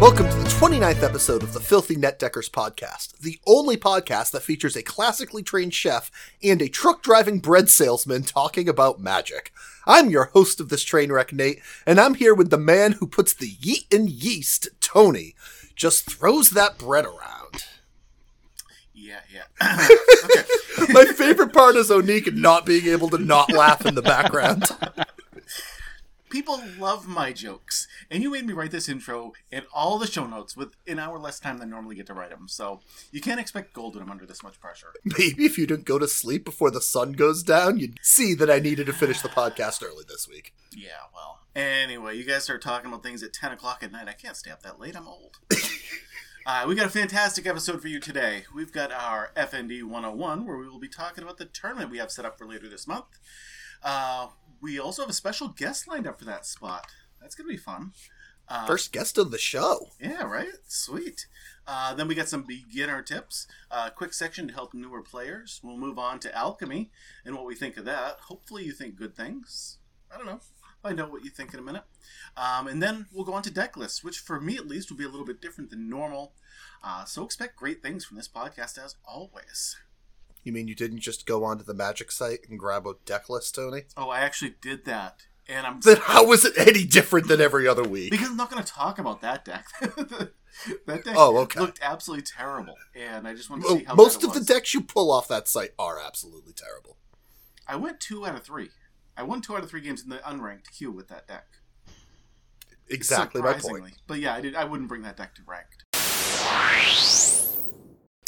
welcome to the 29th episode of the Filthy Net Deckers podcast, the only podcast that features a classically trained chef and a truck driving bread salesman talking about magic. I'm your host of this train wreck, Nate, and I'm here with the man who puts the yeet in yeast, Tony. Just throws that bread around. Yeah, yeah. My favorite part is Onique not being able to not laugh in the background. People love my jokes, and you made me write this intro and all the show notes with an hour less time than I normally get to write them. So you can't expect gold when I'm under this much pressure. Maybe if you didn't go to sleep before the sun goes down, you'd see that I needed to finish the podcast early this week. Yeah, well. Anyway, you guys start talking about things at 10 o'clock at night. I can't stay up that late. I'm old. Uh, we got a fantastic episode for you today. We've got our FND 101, where we will be talking about the tournament we have set up for later this month. Uh, we also have a special guest lined up for that spot. That's going to be fun. Uh, First guest of the show. Yeah, right? Sweet. Uh, then we got some beginner tips, a uh, quick section to help newer players. We'll move on to alchemy and what we think of that. Hopefully, you think good things. I don't know. Find out what you think in a minute. Um, and then we'll go on to deck lists, which for me at least will be a little bit different than normal. Uh, so expect great things from this podcast as always. You mean you didn't just go onto the magic site and grab a deck list, Tony? Oh, I actually did that. And I'm Then how was it any different than every other week? because I'm not going to talk about that deck. that deck Oh, okay. looked absolutely terrible, and I just want to see how most of the decks you pull off that site are absolutely terrible. I went two out of three. I won two out of three games in the unranked queue with that deck. Exactly my point. But yeah, I did. I wouldn't bring that deck to ranked.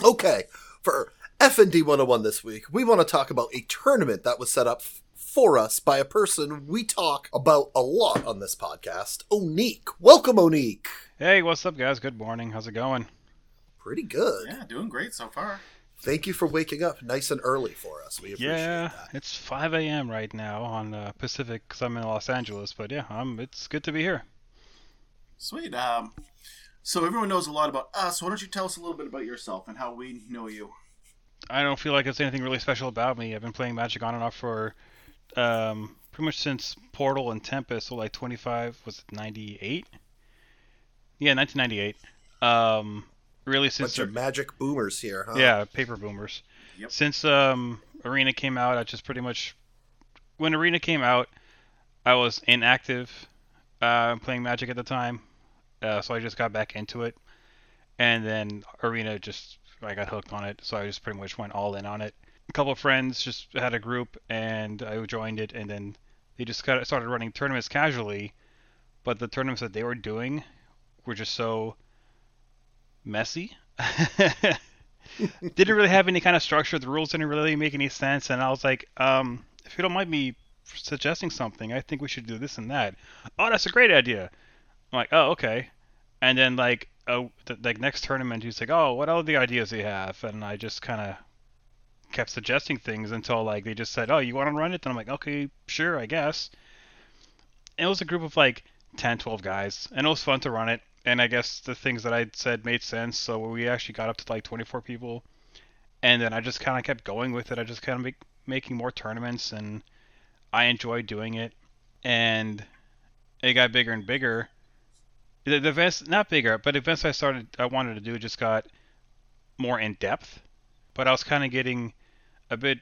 Okay, for FND 101 this week, we want to talk about a tournament that was set up f- for us by a person we talk about a lot on this podcast, Onique. Welcome, Onique. Hey, what's up, guys? Good morning. How's it going? Pretty good. Yeah, doing great so far. Thank you for waking up nice and early for us. We appreciate yeah, that. it's 5 a.m. right now on uh, Pacific because I'm in Los Angeles. But yeah, um, it's good to be here. Sweet. Um, so everyone knows a lot about us. Why don't you tell us a little bit about yourself and how we know you? I don't feel like it's anything really special about me. I've been playing Magic on and off for um, pretty much since Portal and Tempest, so like 25, was it 98? Yeah, 1998. Um, really since Bunch of magic boomers here, huh? Yeah, paper boomers. Yep. Since um, Arena came out, I just pretty much when Arena came out, I was inactive uh, playing Magic at the time, uh, so I just got back into it, and then Arena just I got hooked on it, so I just pretty much went all in on it. A couple friends just had a group, and I joined it, and then they just got started running tournaments casually, but the tournaments that they were doing were just so messy. didn't really have any kind of structure. The rules didn't really make any sense, and I was like, um, if you don't mind me suggesting something, I think we should do this and that. Oh, that's a great idea. I'm like, oh, okay. And then like, oh, the like next tournament, he's like, oh, what other the ideas you have? And I just kind of kept suggesting things until like they just said, oh, you want to run it? And I'm like, okay, sure, I guess. And it was a group of like 10, 12 guys, and it was fun to run it. And I guess the things that I said made sense, so we actually got up to like 24 people. And then I just kind of kept going with it. I just kind of make, making more tournaments, and I enjoyed doing it. And it got bigger and bigger. The, the events, not bigger, but events I started, I wanted to do just got more in depth. But I was kind of getting a bit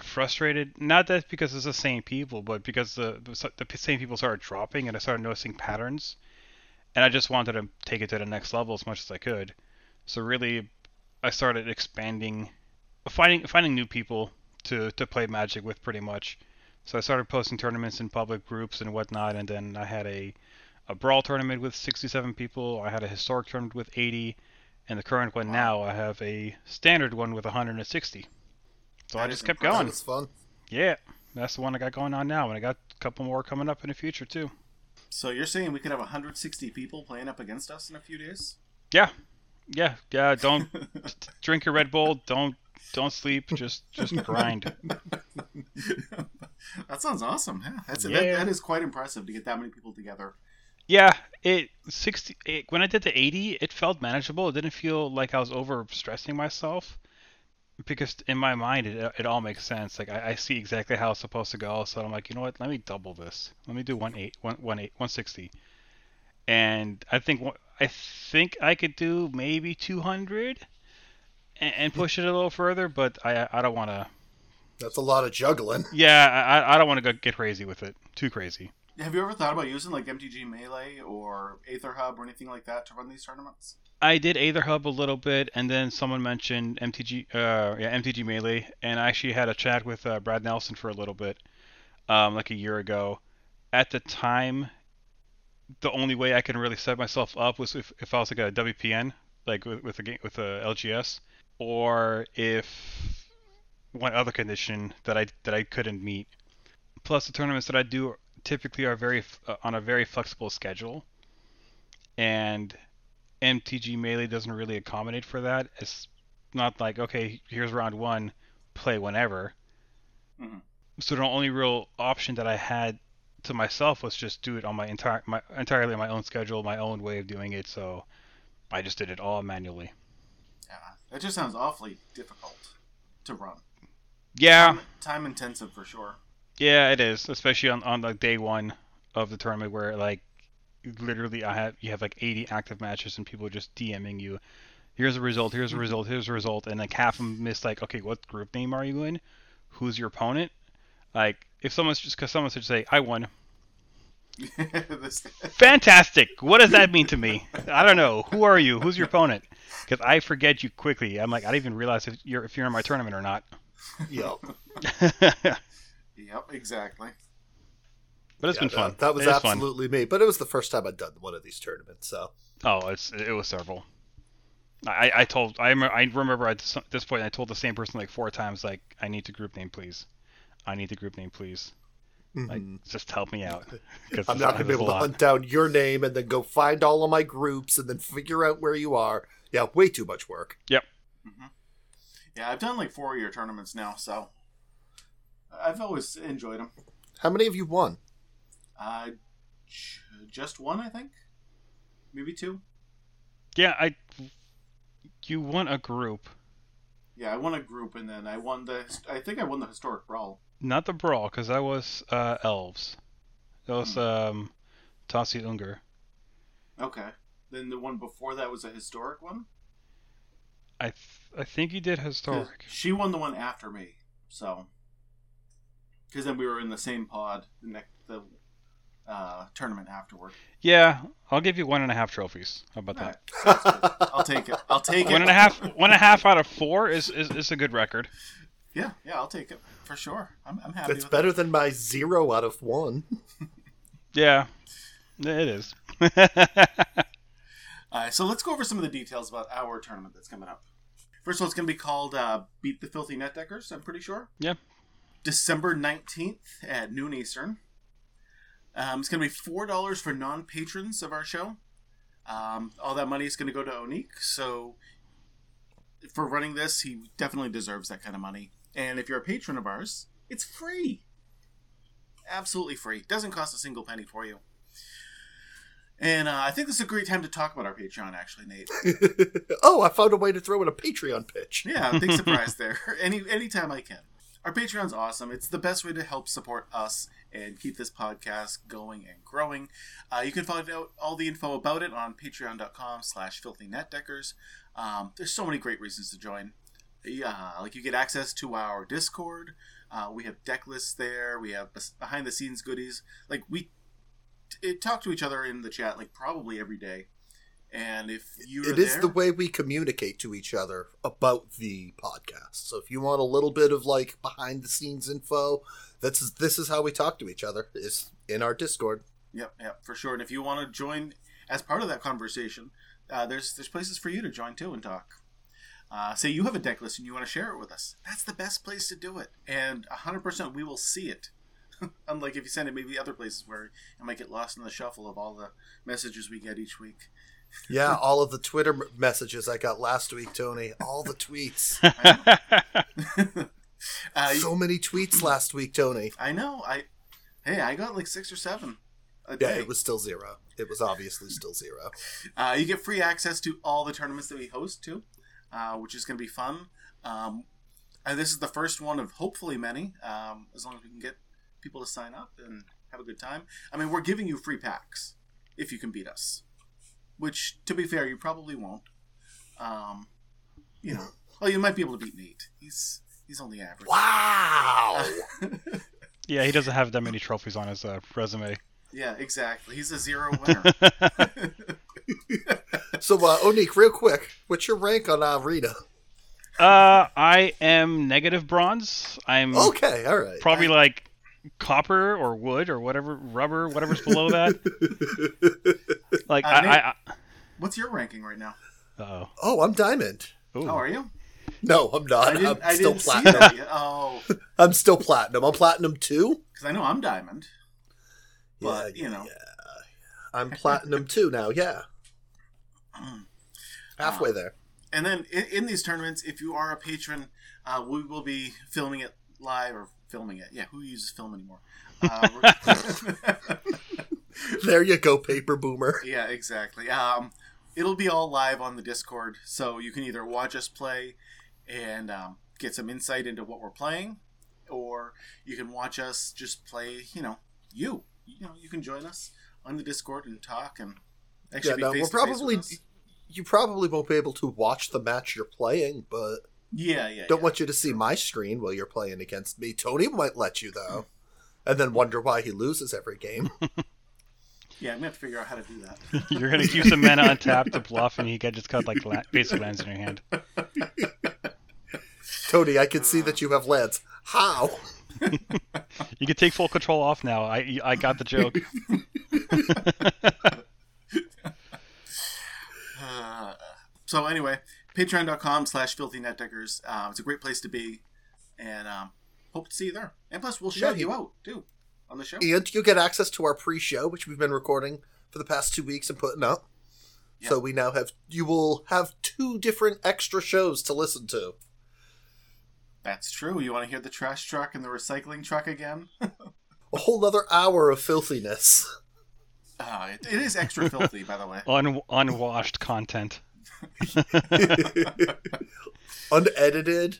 frustrated. Not that because it's the same people, but because the the same people started dropping, and I started noticing patterns. And I just wanted to take it to the next level as much as I could. So really, I started expanding, finding finding new people to to play Magic with, pretty much. So I started posting tournaments in public groups and whatnot, and then I had a a brawl tournament with 67 people. I had a historic tournament with 80, and the current one now I have a standard one with 160. So I just kept going. That was fun. Yeah, that's the one I got going on now, and I got a couple more coming up in the future too. So you're saying we could have 160 people playing up against us in a few days? Yeah, yeah, yeah. Don't drink your Red Bull. Don't don't sleep. Just just grind. that sounds awesome. Yeah, that's That, that is quite impressive to get that many people together. Yeah, it sixty. It, when I did the eighty, it felt manageable. It didn't feel like I was over stressing myself because in my mind it it all makes sense. Like I, I see exactly how it's supposed to go. So I'm like, you know what? Let me double this. Let me do one eight one one eight one sixty. and I think I think I could do maybe 200 and, and hmm. push it a little further, but I I don't want to. That's a lot of juggling. Yeah, I I don't want to go get crazy with it. Too crazy. Have you ever thought about using like MTG Melee or Aether Hub or anything like that to run these tournaments? I did Aether Hub a little bit, and then someone mentioned MTG, uh, yeah, MTG Melee, and I actually had a chat with uh, Brad Nelson for a little bit, um, like a year ago. At the time, the only way I can really set myself up was if, if I was like a WPN, like with, with a game with a LGS, or if one other condition that I that I couldn't meet. Plus, the tournaments that I do typically are very uh, on a very flexible schedule, and MTG Melee doesn't really accommodate for that. It's not like okay, here's round one, play whenever. Mhm. So the only real option that I had to myself was just do it on my entire my entirely on my own schedule, my own way of doing it. So I just did it all manually. Yeah, that just sounds awfully difficult to run. Yeah, Time, time intensive for sure. Yeah, it is, especially on on the day one of the tournament where like literally I have you have like 80 active matches and people are just DMing you. Here's a result. Here's a mm-hmm. result. Here's a result, and like half of them miss like, okay, what group name are you in? Who's your opponent? Like, if someone's just because someone should say, I won. Fantastic. What does that mean to me? I don't know. Who are you? Who's your opponent? Because I forget you quickly. I'm like, I don't even realize if you're if you're in my tournament or not. Yep. but yep, exactly. But it's Yeah, been that- fun. That, was It is fun. absolutely me, but it was the first time I'd done one of these tournaments, so Oh, it's it was several. I I told I remember, I remember at this- this point I told the same person like four times like I need the group name please. I need the group name please. Like mhm. just help me out. 'Cause I'm not going to be able to hunt down your name and then go find all of my groups and then figure out where you are. Yeah, way too much work. hmm Yeah, I've done like four year tournaments now, so I've always enjoyed them. How many have you won? Uh, j- just one, I think, maybe two. Yeah, I you won a group, Yeah, I won a group, and then I won the. I think I won the historic brawl. not the brawl because that was uh, elves. That was um Tassi Unger. Okay. Then the one before that was a historic one. I th- I think you did historic. She won the one after me, so. Because then we were in the same pod the next the uh, tournament afterward. Yeah, I'll give you one and a half trophies. How about that? Alright. I'll take it. I'll take it. One and a half. One and a half out of four is, is, is a good record. Yeah, yeah, I'll take it for sure. I'm, I'm happy. It's with better than my zero out of one. Yeah, it is. All right, so let's go over some of the details about our tournament that's coming up. First of all, it's going to be called uh, Beat the Filthy Net Deckers. I'm pretty sure. Yeah. December 19th at noon Eastern. Um, it's going to be four dollars for non-patrons of our show. Um, all that money is going to go to Onik. So for running this, he definitely deserves that kind of money. And if you're a patron of ours, it's free. Absolutely free. Doesn't cost a single penny for you. And uh, I think this is a great time to talk about our Patreon, actually, Nate. oh, I found a way to throw in a Patreon pitch. Yeah, big surprise there. Any anytime I can. Our Patreon's awesome. It's the best way to help support us and keep this podcast going and growing. Uh, you can find out all the info about it on patreon.com slash filthynetdeckers. Um, there's so many great reasons to join. Yeah, like you get access to our Discord. Uh, we have deck lists there. We have behind the scenes goodies. Like we t- talk to each other in the chat like probably every day. And if you're It is there, the way we communicate to each other about the podcast. So if you want a little bit of like behind the scenes info, that's this is how we talk to each other is in our Discord. Yep, yep, for sure. And if you want to join as part of that conversation, uh, there's there's places for you to join too and talk. Uh, say you have a deck list and you want to share it with us. That's the best place to do it, and 100% we will see it. Unlike if you send it maybe other places where it might get lost in the shuffle of all the messages we get each week. Yeah, all of the Twitter messages I got last week, Tony. All the tweets. uh, so many tweets last week, Tony. I know. I hey, I got like six or seven. A Yeah, day. it was still zero. It was obviously still zero. Uh, you get free access to all the tournaments that we host too, uh, which is going to be fun. Um, and this is the first one of hopefully many, um, as long as we can get people to sign up and have a good time. I mean, we're giving you free packs. if you can beat us. Which, to be fair, you probably won't. Um, you know, well, you might be able to beat Nate. He's he's only average. Wow. Yeah, he doesn't have that many trophies on his uh, resume. yeah, exactly. He's a zero winner. so, uh, Onik, real quick, what's your rank on Arena? uh, I am negative bronze. I'm Okay, all right. probably like copper or wood or whatever, rubber, whatever's below that. Like Uh, I, Nate- I, What's your ranking right now? I uh oh, I'm diamond. oh. How are you? No, I'm not. I I'm didn't. I still didn't platinum. that. Oh, I'm still platinum. I'm platinum two. because I know I'm diamond. Yeah, But, you know. yeah. I'm platinum two now. Yeah, halfway there. And then in, in these tournaments, if you are a patron, uh, we will be filming it live or filming it. Yeah, who uses film anymore? Uh, There you go, paper boomer. yeah, exactly. Um, it'll be all live on the Discord, so you can either watch us play and um, get some insight into what we're playing, or you can watch us just play. You know, you. You know, you can join us on the Discord and talk and actually Yeah, be no, we're to face with probably us. you probably won't be able to watch the match you're playing, but Yeah, yeah. don't yeah. want you to see my screen while you're playing against me. Tony might let you though, and then wonder why he loses every game. Yeah, I'm gonna have to figure out how to do that. You're gonna keep some mana on tap to bluff, and he can just cut like la- basic lands in your hand. Tony, I can see that you have lands. How? You can take full control off now. I I got the joke. Uh, so anyway, patreon.com slash filthy netdeckers. Um, it's a great place to be, and um, hope to see you there. And plus, we'll shout Yeah, you you- out too on the show. And you get access to our pre-show, which we've been recording for the past two weeks and putting up. So we now have you will have two different extra shows to listen to. That's true. You want to hear the trash truck and the recycling truck again? A whole other hour of filthiness. Uh, it, it is extra filthy, by the way. Un- unwashed content. Unedited.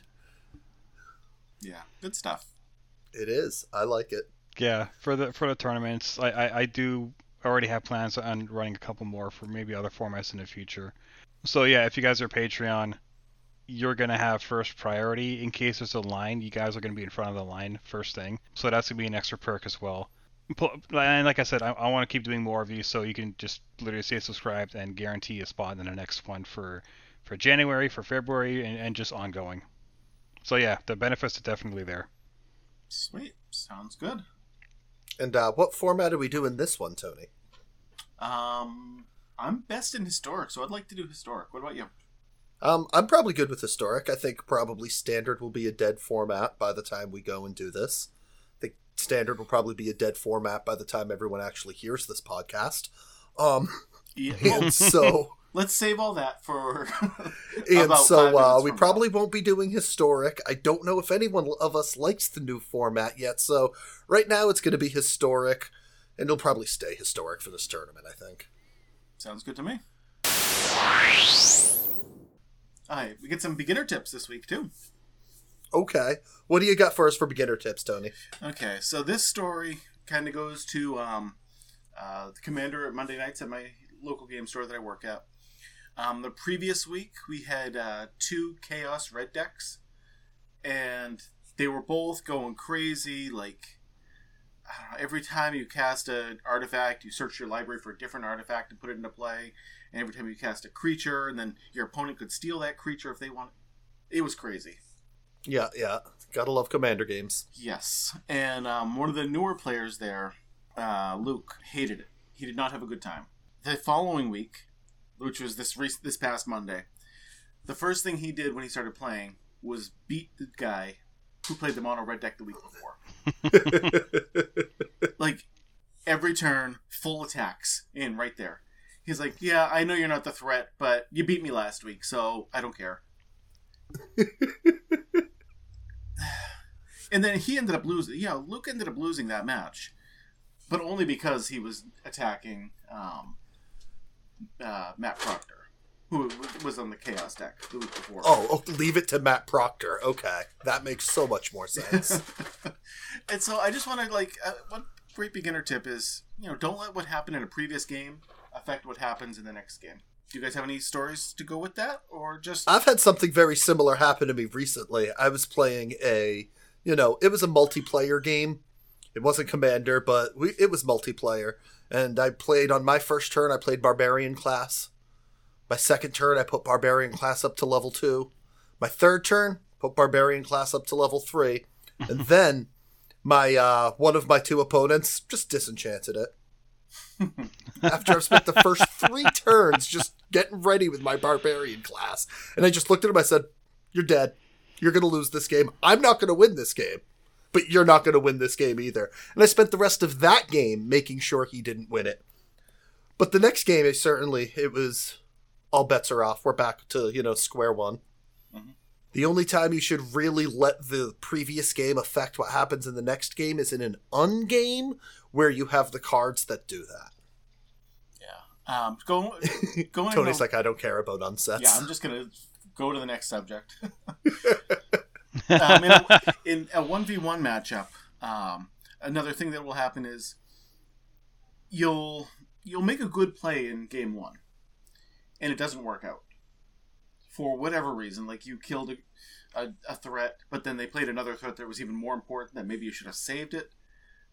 Yeah, good stuff. It is. I like it. Yeah, for the for the tournaments, I, I, I do already have plans on running a couple more for maybe other formats in the future. So yeah, if you guys are Patreon, you're gonna have first priority in case there's a line. You guys are gonna be in front of the line first thing, so that's gonna be an extra perk as well. Pl- And like I said, I, I want to keep doing more of these, so you can just literally stay subscribed and guarantee a spot in the next one for for January, for February, and, and just ongoing. So yeah, the benefits are definitely there. Sweet. Sounds good. And uh, what format are we doing this one, Tony? Um, I'm best in historic, so I'd like to do historic. What about you? Um, I'm probably good with historic. I think probably standard will be a dead format by the time we go and do this. Standard will probably be a dead format by the time everyone actually hears this podcast. Um, Yeah, and so let's save all that for. and so uh, we probably won't be doing historic. I don't know if anyone of us likes the new format yet. So right now it's going to be historic, and it'll probably stay historic for this tournament. I think. Sounds good to me. All right, we get some beginner tips this week too. Okay, what do you got for us for beginner tips, Tony? Okay, so this story kind of goes to um, uh, the commander at Monday nights at my local game store that I work at. Um, the previous week, we had uh, two Chaos Red decks, and they were both going crazy. Like, know, every time you cast an artifact, you search your library for a different artifact and put it into play. And every time you cast a creature, and then your opponent could steal that creature if they want. It was crazy. Yeah, yeah, gotta love commander games. Yes, and um, one of the newer players there, uh, Luke, hated it. He did not have a good time. The following week, which was this re- this past Monday, the first thing he did when he started playing was beat the guy who played the mono red deck the week before. like every turn, full attacks in right there. He's like, "Yeah, I know you're not the threat, but you beat me last week, so I don't care." and then he ended up losing. Yeah, Luke ended up losing that match, but only because he was attacking um, uh, Matt Proctor, who was on the Chaos deck the week before. Oh, oh, leave it to Matt Proctor. Okay, that makes so much more sense. and so I just want to like, uh, what, great beginner tip is you know don't let what happened in a previous game affect what happens in the next game. Do you guys have any stories to go with that, or just I've had something very similar happen to me recently. I was playing a, you know, it was a multiplayer game. It wasn't Commander, but we, it was multiplayer. And I played on my first turn, I played Barbarian class. My second turn, I put Barbarian class up to level two. My third turn, put Barbarian class up to level three. And then my uh, one of my two opponents just disenchanted it. After I've spent the first three turns just getting ready with my barbarian class, and I just looked at him. I said, "You're dead. You're going to lose this game. I'm not going to win this game, but you're not going to win this game either." And I spent the rest of that game making sure he didn't win it. But the next game, it certainly it was all bets are off. We're back to you know square one. The only time you should really let the previous game affect what happens in the next game is in an ungame where you have the cards that do that. yeah? Um, go going. Tony's on- like, I don't care about unsets. yeah, I'm just gonna go to the next subject. um, in, a, in a one v one matchup, um, another thing that will happen is you'll you'll make a good play in game one, and it doesn't work out for whatever reason. Like you killed a, a, a threat, but then they played another threat that was even more important. That maybe you should have saved it.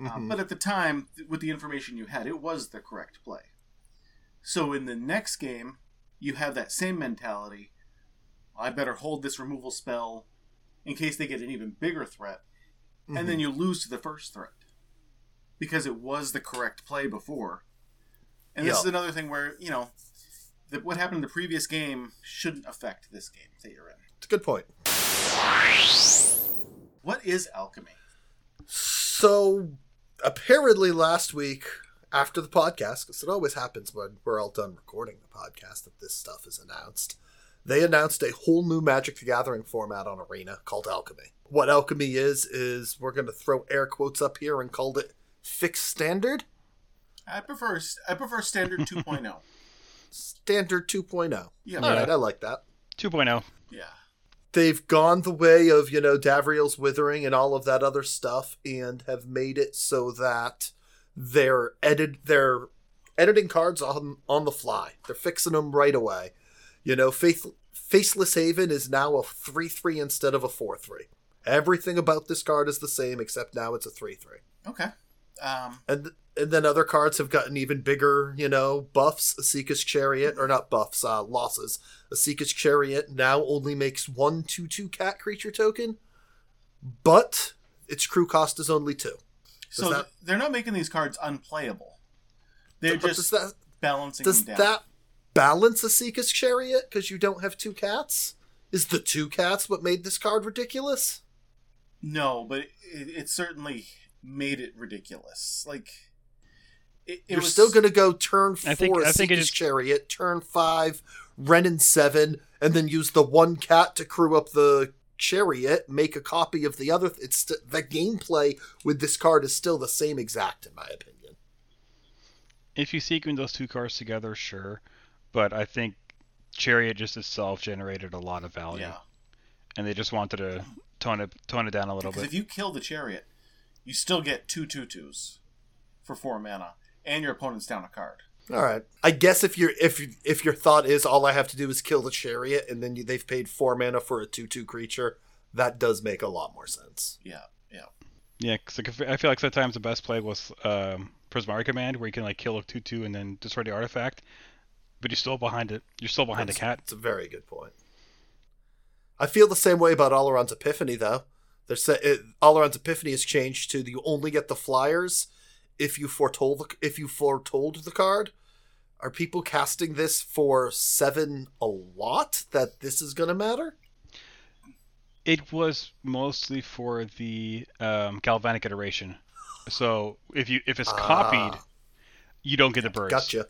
Um, Mhm. but at the time, with the information you had, it was the correct play. So in the next game, you have that same mentality. I better hold this removal spell in case they get an even bigger threat, and then mhm. you lose to the first threat because it was the correct play before. And this is another thing where you know the, what happened in the previous game shouldn't affect this game that you're in. It's a good point. What is alchemy? So apparently last week after the podcast, because it always happens when we're all done recording the podcast that this stuff is announced, they announced a whole new Magic the Gathering format on Arena called Alchemy. What Alchemy is is we're going to throw air quotes up here and called it fixed standard, I prefer I prefer standard oh. 2.0. standard 2.0. Yeah, All right, I like that. 2.0. yeah. they've gone the way of you know Davriel's withering and all of that other stuff, and have made it so that they're edit they're editing cards on on the fly. They're fixing them right away. You know, Faith, Faceless Haven is now a three three instead of a four three. Everything about this card is the same except now it's a three three. Okay. Um, And and then other cards have gotten even bigger, you know, buffs. Esika's Chariot, or not buffs, uh, losses. Esika's Chariot now only makes one 2 2 cat creature token, but its crew cost is only two. so that- they're not making these cards unplayable. They're just that balancing does them down. that balance Esika's Chariot because you don't have two cats? Is the two cats what made this card ridiculous? No, but it, it certainly made it ridiculous. Like it, it You're was still going to go turn four I think- I think it just- Chariot, turn five Renin seven, and then use the one cat to crew up the chariot, make a copy of the other. Th- it's st- the gameplay with this card is still the same exact, in my opinion. If you sequence those two cards together, sure. But I think Chariot just itself generated a lot of value. yeah. And they just wanted to tone it tone it down a little Because bit. if you kill the chariot, you still get two two twos for four mana, and your opponent's down a card. All right. I guess if your if if your thought is all I have to do is kill the chariot, and then you, they've paid four mana for a two two creature, that does make a lot more sense. Yeah, yeah. yeah. Because I feel like sometimes the best play was um, Prismari Command, where you can like kill a two-two and then destroy the artifact, but you're still behind it. You're still behind That's- a cat. It's a very good point. I feel the same way about Alrund's Epiphany, though. There's it, Alrund's Epiphany has changed to you only get the flyers if you foretold the, if you foretold the card. Are people casting this for seven a lot? That this is going to matter? It was mostly for the um, galvanic iteration. So if you if it's copied, Ah. you don't get the burst. Gotcha.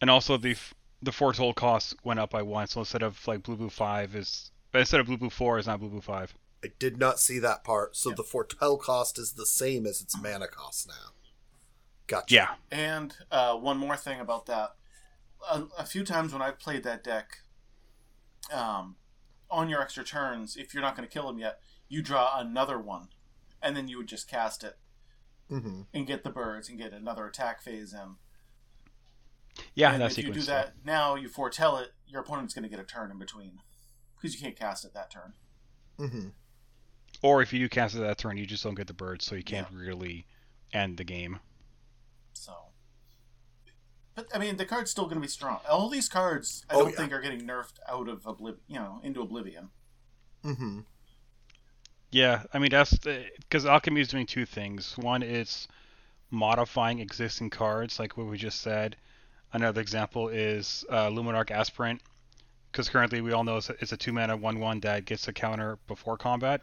And also the the foretold cost went up by one. So instead of like blue blue five is but instead of blue blue four is not blue blue five. I did not see that part. So Yeah. the foretell cost is the same as its mana cost now. Gotcha. Yeah. And uh, one more thing about that: a, a few times when I've played that deck, um, on your extra turns, if you're not going to kill him yet, you draw another one, and then you would just cast it. Mm-hmm. and get the birds and get another attack phase in. Yeah, and that if you do that now, you foretell it. Your opponent's going to get a turn in between because you can't cast it that turn. Mm-hmm. Or if you do cast it that turn, you just don't get the birds, so you can't really end the game. So, but I mean, the card's still going to be strong. All these cards, I Oh, don't yeah. think are getting nerfed out of oblivion, you know, into oblivion. Mm-hmm. Yeah, I mean that's because alchemy is doing two things. One is modifying existing cards, like what we just said. Another example is uh, Luminarch Aspirant, because currently we all know it's a, it's a two mana one one that gets a counter before combat.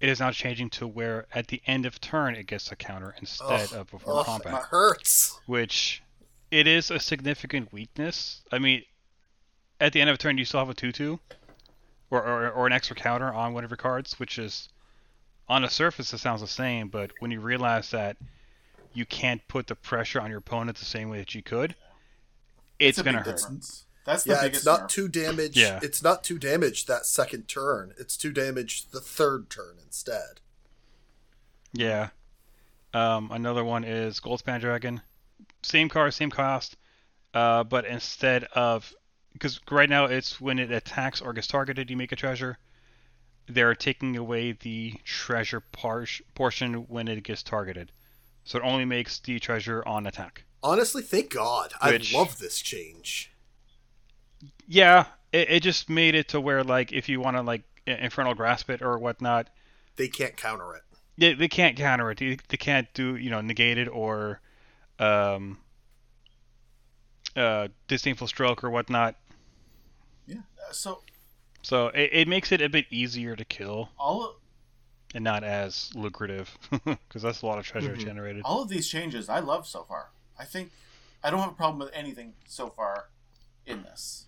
It is now changing to where at the end of turn it gets a counter instead Ugh. of before Ugh, combat, It hurts. which it is a significant weakness. I mean, at the end of a turn you still have a two two, or, or or an extra counter on one of your cards, which is on the surface it sounds the same, but when you realize that you can't put the pressure on your opponent the same way that you could, it's, a gonna hurt. difference. That's the Yeah, biggest it's not nerf. two damage. Yeah. It's not two damage that second turn. It's two damage the third turn instead. Yeah. Um, another one is Goldspan Dragon. Same card, same cost, uh, but instead of because right now it's when it attacks or gets targeted, you make a treasure. They're taking away the treasure par- portion when it gets targeted, so it only makes the treasure on attack. Honestly, thank God. Which- I love this change. Yeah, it, it just made it to where like if you want to like infernal grasp it or whatnot, They can't counter it. they, they can't counter it. They, they can't do you know negate it or um, uh, disdainful stroke or whatnot. Yeah. Uh, So So it, it makes it a bit easier to kill all of, and not as lucrative because that's a lot of treasure Mhm. generated. all of these changes I love so far. I think I don't have a problem with anything so far in this.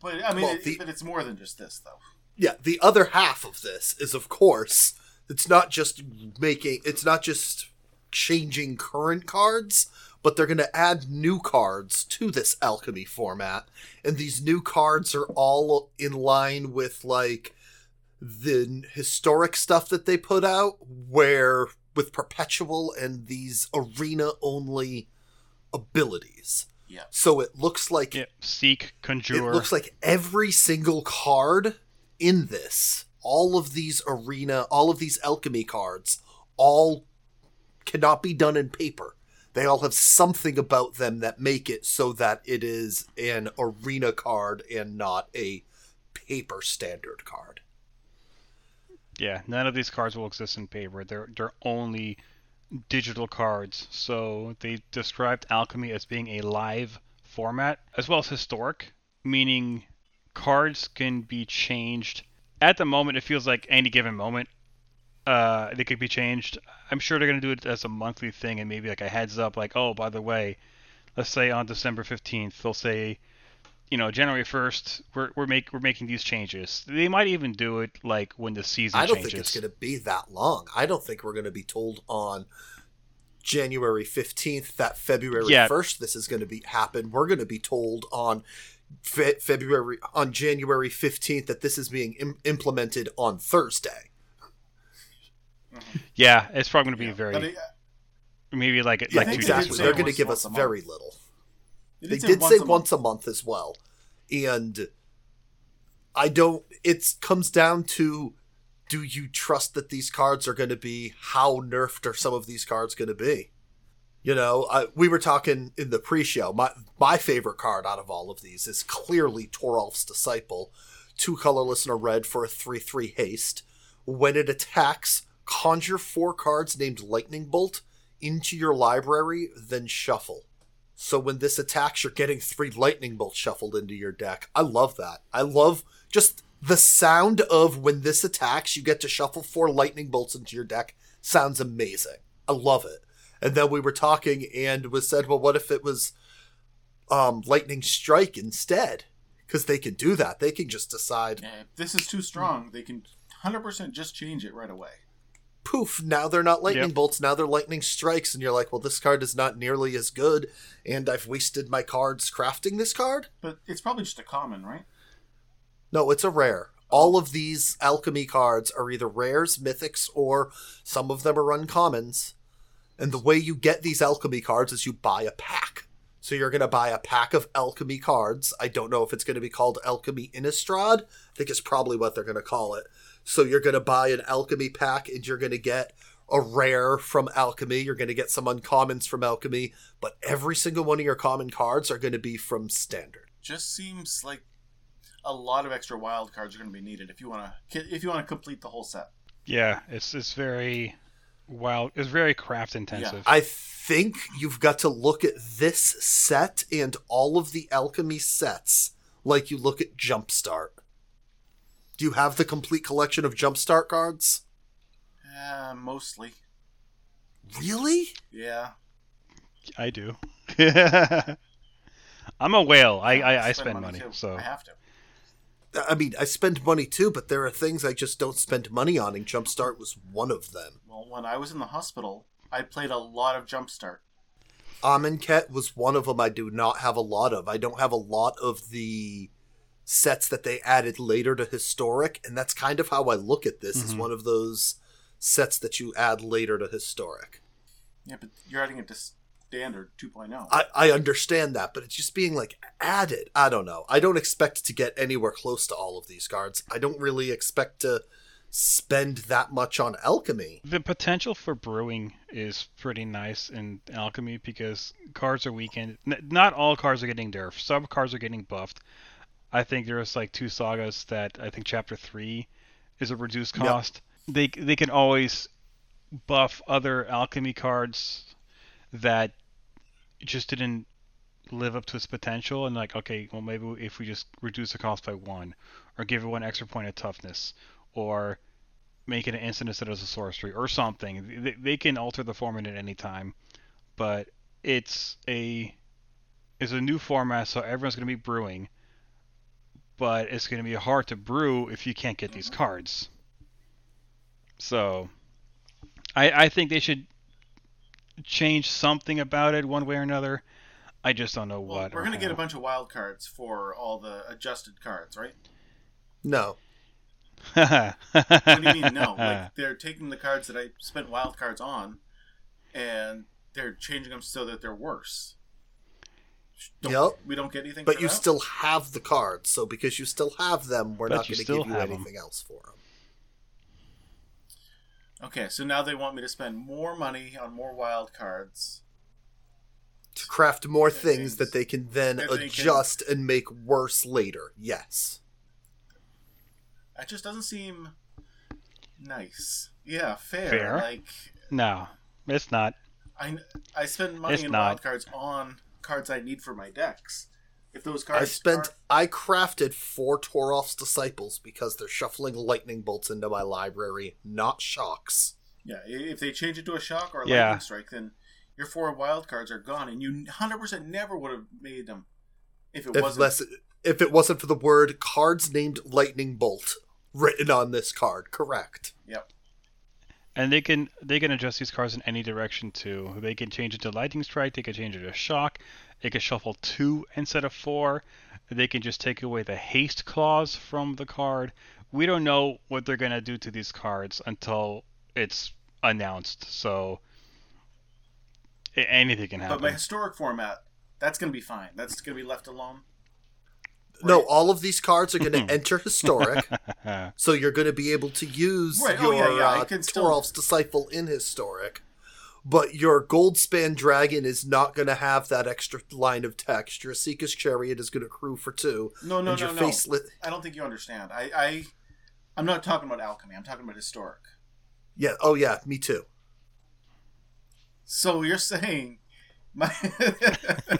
But I mean, Well, it- but it's more than just this, though. Yeah, the other half of this is, of course, it's not just making, it's not just changing current cards, but they're going to add new cards to this alchemy format, and these new cards are all in line with like the historic stuff that they put out, where with perpetual and these arena only abilities. Yeah. So it looks like Yeah, seek, conjure. it looks like every single card in this, all of these arena, all of these alchemy cards, all cannot be done in paper. They all have something about them that make it so that it is an arena card and not a paper standard card. Yeah, none of these cards will exist in paper. They're they're only digital cards. So they described alchemy as being a live format as well as historic, meaning cards can be changed at the moment. It feels like any given moment, uh, they could be changed. I'm sure they're gonna do it as a monthly thing and maybe like a heads up, like oh by the way, let's say on December 15th they'll say. You know, January first, we're we're make we're making these changes. They might even do it like when the season I don't changes. think it's going to be that long. I don't think we're going to be told on January 15th that February Yeah. 1st this is going to be happen. We're going to be told on fe- February on January 15th that this is being Im- implemented on Thursday. Yeah, it's probably going to be Yeah. very it, maybe like Yeah, like two think days. they exactly. did or say They're going to give us very little. They say did once say a once a month as well. And I don't it comes down to do you trust that these cards are going to be how nerfed are some of these cards going to be? You know, I, we were talking in the pre-show. My my favorite card out of all of these is clearly Toralf's Disciple, two colorless and a red for a three-three haste. When it attacks, conjure four cards named Lightning Bolt into your library, then shuffle. So when this attacks, you're getting three lightning bolts shuffled into your deck. I love that. I love just the sound of when this attacks, you get to shuffle four lightning bolts into your deck. Sounds amazing. I love it. And then we were talking and was said, well, what if it was um, lightning strike instead? Because they can do that. They can just decide, Yeah, if this is too strong, they can 100% just change it right away. Poof, now they're not lightning Yep. bolts, now they're lightning strikes. And you're like, well, this card is not nearly as good. And I've wasted my cards crafting this card? But it's probably just a common, right? No, it's a rare. Oh. All of these alchemy cards are either rares, mythics, or some of them are uncommons. And the way you get these alchemy cards is you buy a pack. So you're going to buy a pack of alchemy cards. I don't know if it's going to be called Alchemy Innistrad. I think it's probably what they're going to call it. So you're going to buy an alchemy pack and you're going to get a rare from alchemy. You're going to get some uncommons from alchemy, but every single one of your common cards are going to be from standard. Just seems like a lot of extra wild cards are going to be needed if you want to if you want to complete the whole set. Yeah, it's it's very wild. It's very craft intensive. I think you've got to look at this set and all of the alchemy sets like you look at Jumpstart. Do you have the complete collection of Jumpstart cards? Uh, mostly. Really? Yeah. I do. I'm a whale. I I, I spend money, too. so I have to. I mean, I spend money too, but there are things I just don't spend money on, and Jumpstart was one of them. When I was in the hospital, I played a lot of Jumpstart. Amonkhet was one of them I do not have a lot of. I don't have a lot of the sets that they added later to historic, and that's kind of how I look at this. Is Mhm. one of those sets that you add later to historic. Yeah, but you're adding it to standard oh. 2.0. I, I understand that, but it's just being like added. I don't know. I don't expect to get anywhere close to all of these cards. I don't really expect to spend that much on alchemy. the potential for brewing is pretty nice in alchemy because cards are weakened. N- not all cards are getting nerfed. Some cards are getting buffed. I think there's like two sagas that I think chapter three is a reduced Yep. cost. They they can always buff other alchemy cards that just didn't live up to its potential and like okay well maybe if we just reduce the cost by one or give it one extra point of toughness or make it an instant instead of a sorcery or something they, they can alter the format at any time but it's a it's a new format so everyone's going to be brewing but it's going to be hard to brew if you can't get these cards so i i think they should change something about it one way or another i just don't know well, what we're going to get a bunch of wild cards for all the adjusted cards, right? No. What do you mean no? Like they're taking the cards that I spent wild cards on, and they're changing them so that they're worse. Don't, Yep. We don't get anything. But you that? still have the cards, so because you still have them, we're But not going to give you have 'em. anything else for them. Okay, so now they want me to spend more money on more wild cards. To craft more That things that they can then that they can- adjust and make worse later. Yes. That just doesn't seem nice. Yeah, fair. Fair. Like no it's not I I spend money It's in not. wild cards on cards I need for my decks. If those cards I spent. I crafted four Toralf's disciples because they're shuffling lightning bolts into my library, not shocks. yeah, if they change it to a shock or a Yeah. lightning strike, then your four wild cards are gone, and you hundred percent never would have made them if it If, wasn't. less, if it wasn't for the word cards named lightning bolt written on this card, correct? Yep. and they can they can adjust these cards in any direction too. They can change it to lightning strike. They can change it to shock. They can shuffle two instead of four. They can just take away the haste clause from the card. We don't know what they're gonna do to these cards until it's announced. So anything can happen. But my historic format, that's going to be fine. That's going to be left alone. No, all of these cards are going to enter historic, Uh, so you're going to be able to use Right, oh, your yeah, yeah, uh, can still- Toralf's disciple in historic. But your Goldspan Dragon is not going to have that extra line of text. Your Esika's Chariot is going to crew for two. No, no, and no, your no. facelit- I don't think you understand. I, I, I'm not talking about alchemy. I'm talking about historic. Yeah. Oh, yeah. Me too. So you're saying my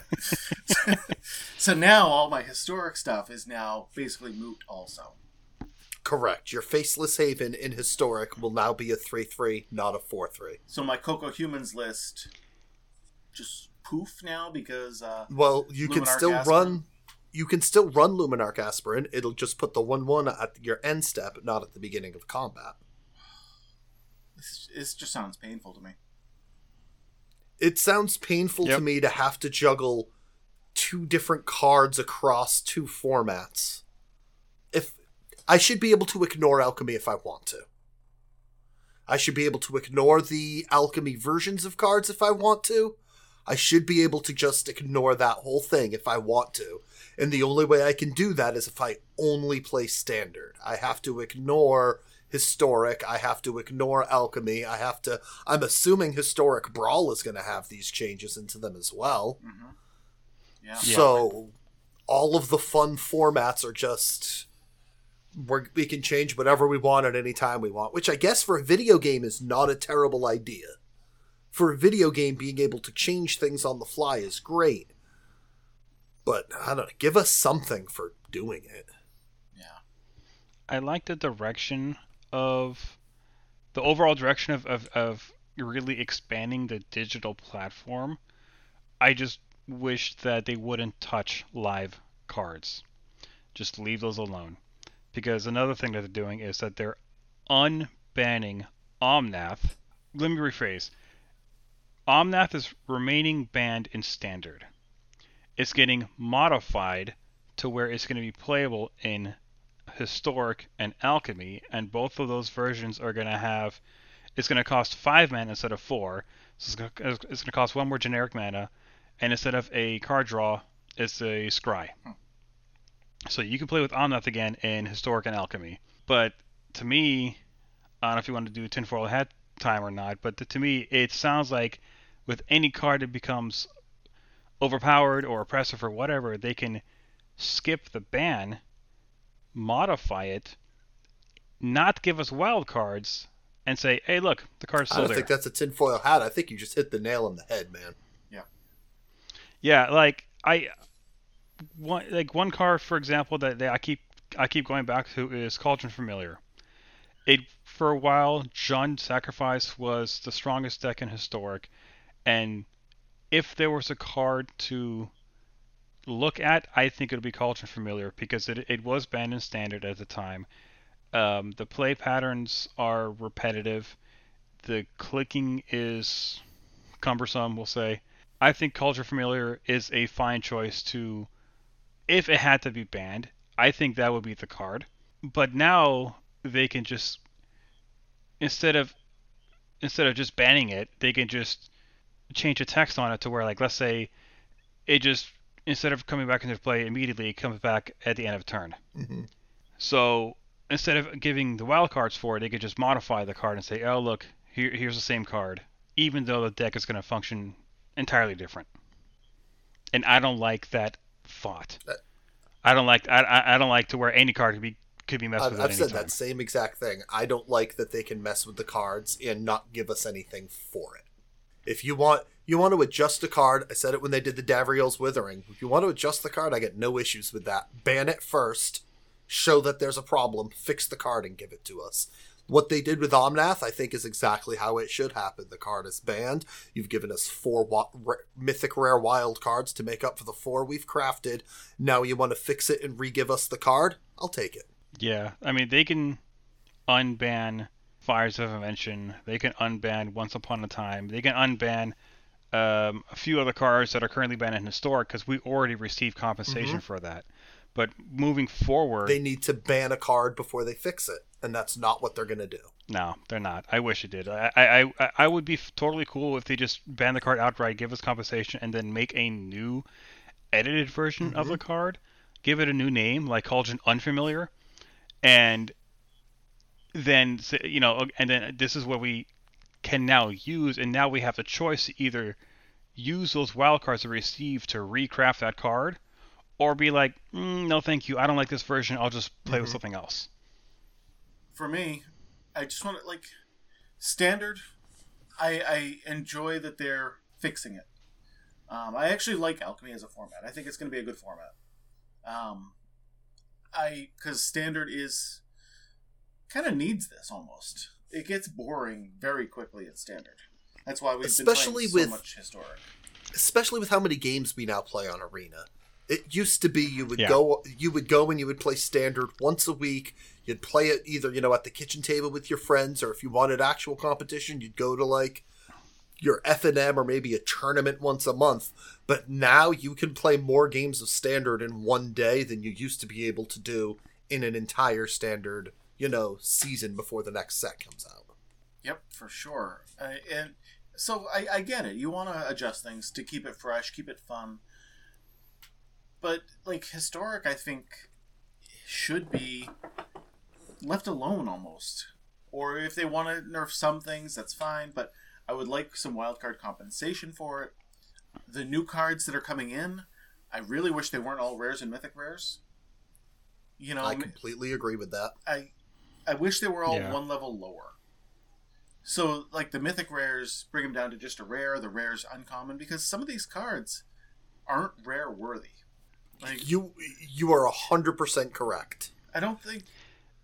so now all my historic stuff is now basically moot also. Correct. Your Faceless Haven in historic will now be a three-three, not a four-three. So my Coco Humans list just poof now because uh Well, you can still Aspirant? run. You can still run Luminarch Aspirant. It'll just put the one-one at your end step, not at the beginning of combat. this, this just sounds painful to me. It sounds painful to me to have to juggle two different cards across two formats. If I should be able to ignore alchemy if I want to. I should be able to ignore the alchemy versions of cards if I want to. I should be able to just ignore that whole thing if I want to. And the only way I can do that is if I only play standard. I have to ignore historic. I have to ignore alchemy. I have to. I'm assuming historic brawl is going to have these changes into them as well. Mm-hmm. Yeah. So all of the fun formats are just we're, we can change whatever we want at any time we want, which I guess for a video game is not a terrible idea. For a video game, being able to change things on the fly is great. But I don't know, give us something for doing it. Yeah. I like the direction of the overall direction of, of, of really expanding the digital platform. I just wish that they wouldn't touch live cards. Just leave those alone. Because another thing that they're doing is that they're unbanning Omnath. Let me rephrase. Omnath is remaining banned in standard. It's getting modified to where it's going to be playable in historic and alchemy, and both of those versions are going to have. It's going to cost five mana instead of four. So it's going, to, cost one more generic mana, and instead of a card draw, it's a scry. Hmm. So you can play with Omnath again in historic and alchemy. But to me, I don't know if you want to do tinfoil hat time or not, but to me, it sounds like with any card that becomes overpowered or oppressive or whatever, they can skip the ban, modify it, not give us wild cards, and say, "Hey, look, the card's still there." I don't there." think that's a tinfoil hat. I think you just hit the nail on the head, man. Yeah. Yeah, like I one like one card for example that, that I keep I keep going back to is Cauldron Familiar. It for a while Jund Sacrifice was the strongest deck in historic and if there was a card to look at, I think it'll be Cauldron Familiar because it it was banned in standard at the time. Um, the play patterns are repetitive. The clicking is cumbersome, we'll say. I think Cauldron Familiar is a fine choice to, if it had to be banned, I think that would be the card. But now they can just, instead of, instead of just banning it, they can just change the text on it to where, like, let's say, it just instead of coming back into play immediately, it comes back at the end of turn. Mm-hmm. So instead of giving the wild cards for it, they could just modify the card and say, "Oh, look, here, here's the same card," even though the deck is going to function entirely different. And I don't like that thought. That- I don't like I, I don't like to where any card could be could be messed I've, with I've said time. that same exact thing. I don't like that they can mess with the cards and not give us anything for it. If you want you want to adjust a card, I said it when they did the Davriel's Withering. If you want to adjust the card, I get no issues with that. Ban it first, show that there's a problem, fix the card, and give it to us. What they did with Omnath, I think, is exactly how it should happen. The card is banned. You've given us four wa- ra- mythic rare wild cards to make up for the four we've crafted. Now you want to fix it and re-give us the card? I'll take it. Yeah, I mean they can unban Fires of Invention. They can unban Once Upon a Time. They can unban um, a few other cards that are currently banned in Historic because we already received compensation Mhm. for that. But moving forward, They need to ban a card before they fix it, and that's not what they're going to do. no, they're not. I wish it did. I, I, I, I would be totally cool if they just ban the card outright, give us compensation, and then make a new edited version of the card. Give it a new name, like Cauldron Unfamiliar, and then say- you know, and then this is what we can now use, and now we have the choice to either use those wild cards we received to recraft that card, or be like, mm, no, thank you, I don't like this version. I'll just play with Mhm. something else. for me, I just want to like standard. I I enjoy that they're fixing it. Um, I actually like alchemy as a format. I think it's going to be a good format. Um, I because standard is kind of needs this almost. It gets boring very quickly at standard. That's why we've Especially been playing with- so much historic. Especially with how many games we now play on Arena. It used to be you would Yeah. go you would go and you would play standard once a week. You'd play it either, you know, at the kitchen table with your friends or if you wanted actual competition, you'd go to like your FNM or maybe a tournament once a month. But now you can play more games of standard in one day than you used to be able to do in an entire standard, you know, season before the next set comes out. Yep, for sure. Uh, and so I, I get it. You want to adjust things to keep it fresh, keep it fun. But like historic, I think should be left alone almost. Or if they want to nerf some things, that's fine. But I would like some wildcard compensation for it. The new cards that are coming in, I really wish they weren't all rares and mythic rares. You know, I completely agree with that. I I wish they were all Yeah. one level lower. So, like the mythic rares, bring them down to just a rare. The rares uncommon because some of these cards aren't rare worthy. Like You you are hundred percent correct. I don't think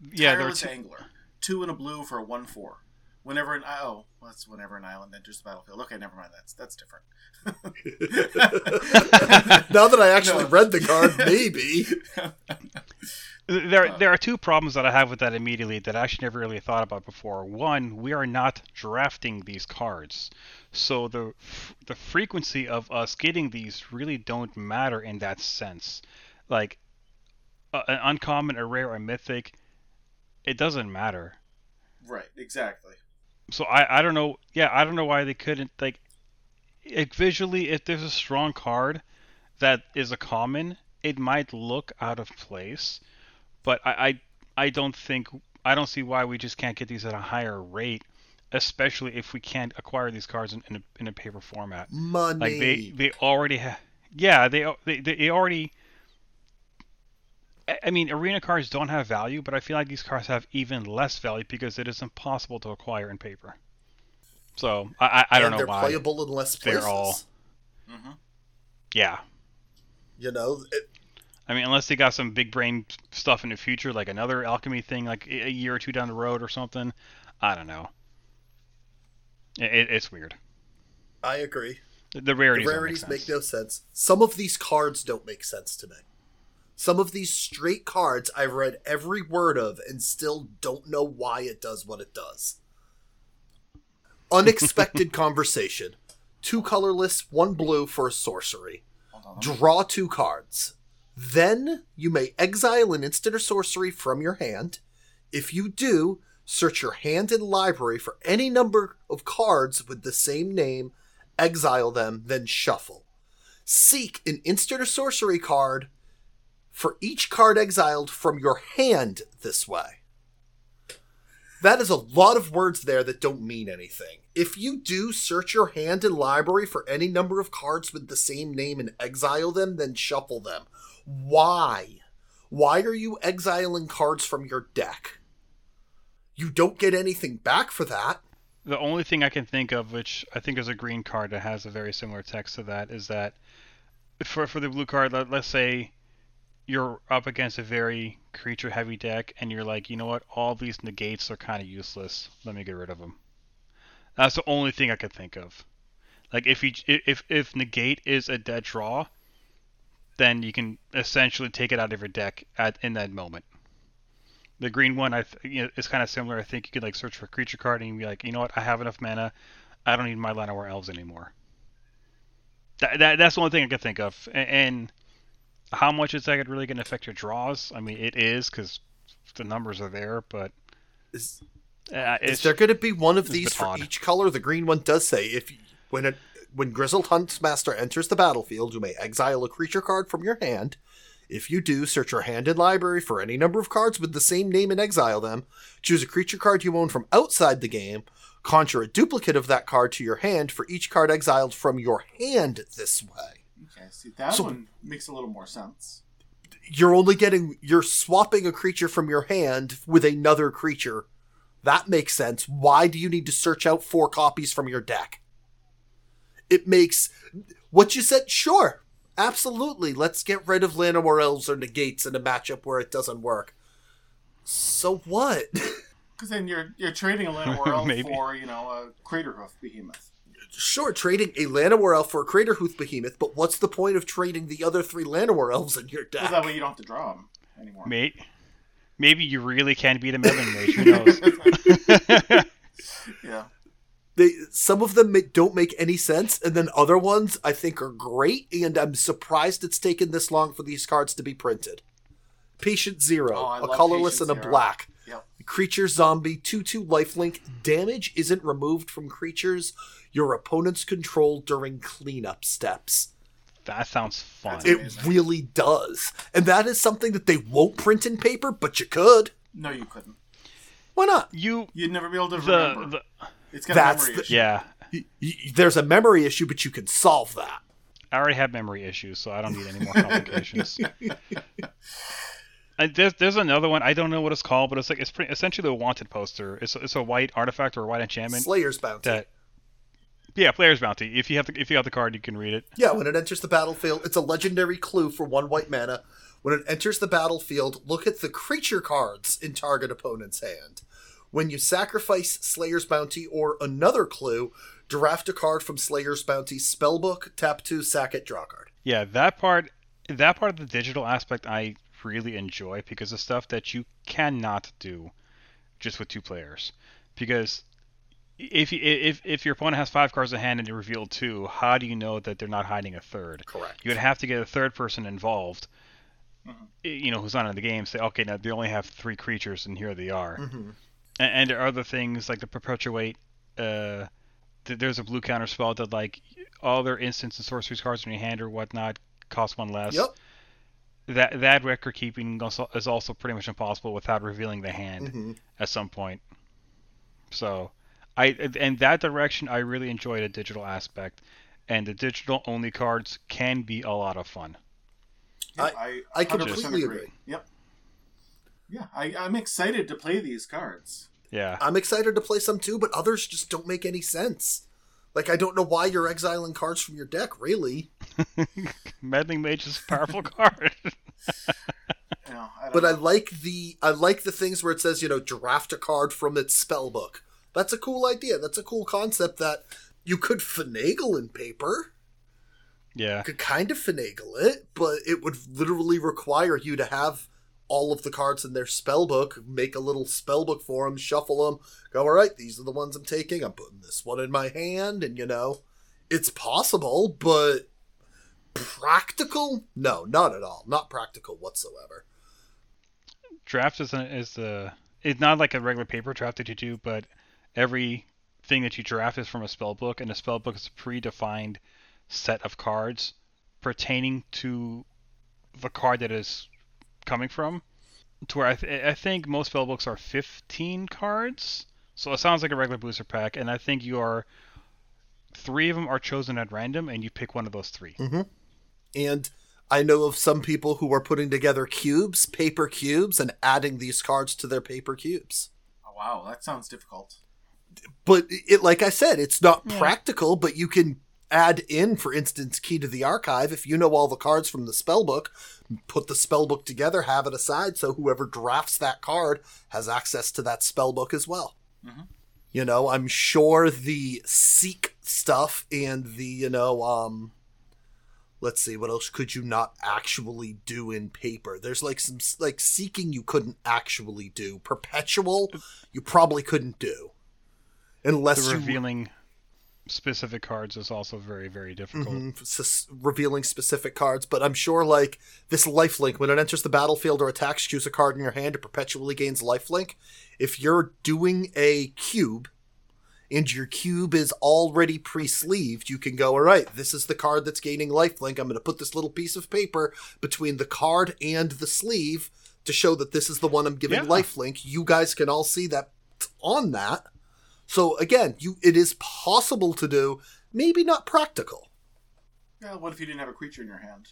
Yeah, there are tireless two, angler two and a blue for a one four. Whenever an oh, well, that's whenever an island enters the battlefield. Okay, never mind. That's that's different. now that I actually No. read the card, maybe. there Uh, there are two problems that I have with that immediately that I actually never really thought about before. One, we are not drafting these cards, so the the frequency of us getting these really don't matter in that sense. Like uh, an uncommon, a rare, a mythic, it doesn't matter. right, exactly. So I I don't know. Yeah, I don't know why they couldn't like. It, visually, if there's a strong card that is a common, it might look out of place, but I, I I don't think I don't see why we just can't get these at a higher rate, especially if we can't acquire these cards in, in, a, in a paper format. Money. Like they they already have. Yeah, they they they already. I- I mean, arena cards don't have value, but I feel like these cards have even less value because it is impossible to acquire in paper. So I I, I don't and know they're why. playable in less places. they're places. all- hmm Yeah, You know, it, I mean, unless they got some big brain stuff in the future, like another alchemy thing, like a a year or two down the road or something. I don't know. It, it, it's weird. I agree. The The rarities, don't rarities make, make no sense. Some of these cards don't make sense to me. Some of these straight cards I've read every word of and still don't know why it does what it does. Unexpected Conversion. Two colorless, one blue for a sorcery. Draw two cards. Then you may exile an instant or sorcery from your hand. If you do, search your hand and library for any number of cards with the same name, exile them, then shuffle. Seek an instant or sorcery card for each card exiled from your hand this way. That is a lot of words there that don't mean anything. If you do search your hand and library for any number of cards with the same name and exile them, then shuffle them. Why? Why are you exiling cards from your deck? You don't get anything back for that. The only thing I can think of, which I think is a green card that has a very similar text to that, is that for for the blue card, let, let's say you're up against a very creature heavy deck, and you're like, you know what, all these negates are kind of useless. Let me get rid of them. That's the only thing I could think of. Like if you if if negate is a dead draw, then you can essentially take it out of your deck at in that moment. The green one, I th- you know, is kind of similar. I think you could like search for a creature card and you'd be like, you know what, I have enough mana. I don't need my Llanowar elves anymore. That, that that's the only thing I could think of. And, and how much is that really going to affect your draws? I mean, it is because the numbers are there, but Is, uh, is there going to be one of these for odd. each color? The green one does say if you, when it when Grizzled Huntsmaster enters the battlefield, you may exile a creature card from your hand. If you do, search your hand and library for any number of cards with the same name and exile them. Choose a creature card you own from outside the game. Conjure a duplicate of that card to your hand for each card exiled from your hand this way. Okay, see that So- one makes a little more sense. You're only getting you're swapping a creature from your hand with another creature. That makes sense. Why do you need to search out four copies from your deck? It makes what you said. Sure, absolutely. Let's get rid of Llanowar elves or negates in a matchup where it doesn't work. So what? Because then you're you're trading a Llanowar elf Maybe. for you know a Craterhoof Behemoth. Sure, trading a Llanowar elf for a Craterhoof Behemoth, but what's the point of trading the other three Llanowar elves in your Because deck? that way you don't have to draw them anymore. mate. Maybe you really can beat a Meddling Mage. Who knows? Yeah. they some of them ma- don't make any sense and then other ones i think are great and i'm surprised it's taken this long for these cards to be printed patient Zero, oh, a colorless Patient and a Zero. black Yep. Creature zombie 2 2 lifelink. Damage isn't removed from creatures your opponents control during cleanup steps. That sounds fun. It really does. And that is something that they won't print in paper, but you could. No, you couldn't. Why not? you You'd never be able to the, remember. the it's got That's a memory the- issue. yeah. Y- y- There's a memory issue, but you can solve that. I already have memory issues, so I don't need any more complications. and there's there's another one I don't know what it's called, but it's like it's pretty, essentially a wanted poster. It's it's a white artifact or a white enchantment Slayer's Bounty. that. Yeah, Slayer's bounty. If you have the, if you have the card, you can read it. Yeah, when it enters the battlefield, it's a legendary clue for one white mana. When it enters the battlefield, look at the creature cards in target opponent's hand. When you sacrifice Slayer's Bounty or another clue, draft a card from Slayer's Bounty spellbook, tap two, sack it, draw card. Yeah, that part that part of the digital aspect I really enjoy because of stuff that you cannot do just with two players. Because if if if your opponent has five cards in hand and you reveal two, how do you know that they're not hiding a third? Correct. You would have to get a third person involved. You know, who's not in the game. Say, okay, now they only have three creatures, and here they are. Mhm. And, and there are other things like the perpetuate. Uh, th- there's a blue counter spell that like all their instants and sorceries cards in your hand or whatnot cost one less. Yep. That that record keeping also, is also pretty much impossible without revealing the hand Mhm. at some point. So, I and that direction I really enjoy the digital aspect, and the digital only cards can be a lot of fun. Yeah, I- I, I completely agree. Yep. Yeah, I, I'm excited to play these cards. Yeah. I'm excited to play some too, but others just don't make any sense. Like, I don't know why you're exiling cards from your deck, really. Meddling Mage is a powerful card. You know, I don't But I like the I like the things where it says, you know, draft a card from its spell book. That's a cool idea. That's a cool concept that you could finagle in paper. yeah. You could kind of finagle it, but it would literally require you to have all of the cards in their spell book, make a little spell book for them, shuffle them, go, all right, these are the ones I'm taking. I'm putting this one in my hand, and you know, it's possible, but practical? No, not at all. Not practical whatsoever. draft is is the it's not like a regular paper draft that you do, but every thing that you draft is from a spell book, and a spell book is a predefined set of cards pertaining to the card that is coming from. To where I, th- I think most spell books are 15 cards, so it sounds like a regular booster pack, and I think you are three of them are chosen at random, and you pick one of those 3 mm-hmm. And I know of some people who are putting together cubes, paper cubes, and adding these cards to their paper cubes. Oh, wow, that sounds difficult. But it like i said it's not Yeah. practical but you can add in for instance key to the archive. If you know all the cards from the spell book put the spell book together have it aside so whoever drafts that card has access to that spell book as well. Mhm. you know i'm sure the seek stuff and the you know um let's see what else could you not actually do in paper? There's like some like seeking you couldn't actually do. Perpetual you probably couldn't do unless The you revealing specific cards is also very very difficult. Mhm, s- revealing specific cards, but I'm sure like this lifelink when it enters the battlefield or attacks, choose a card in your hand. It perpetually gains lifelink. If you're doing a cube and your cube is already pre-sleeved, you can go, all right, this is the card that's gaining lifelink. I'm going to put this little piece of paper between the card and the sleeve to show that this is the one I'm giving Yeah. lifelink. You guys can all see that on that. So again, you it is possible to do, maybe not practical. Yeah, what if you didn't have a creature in your hand?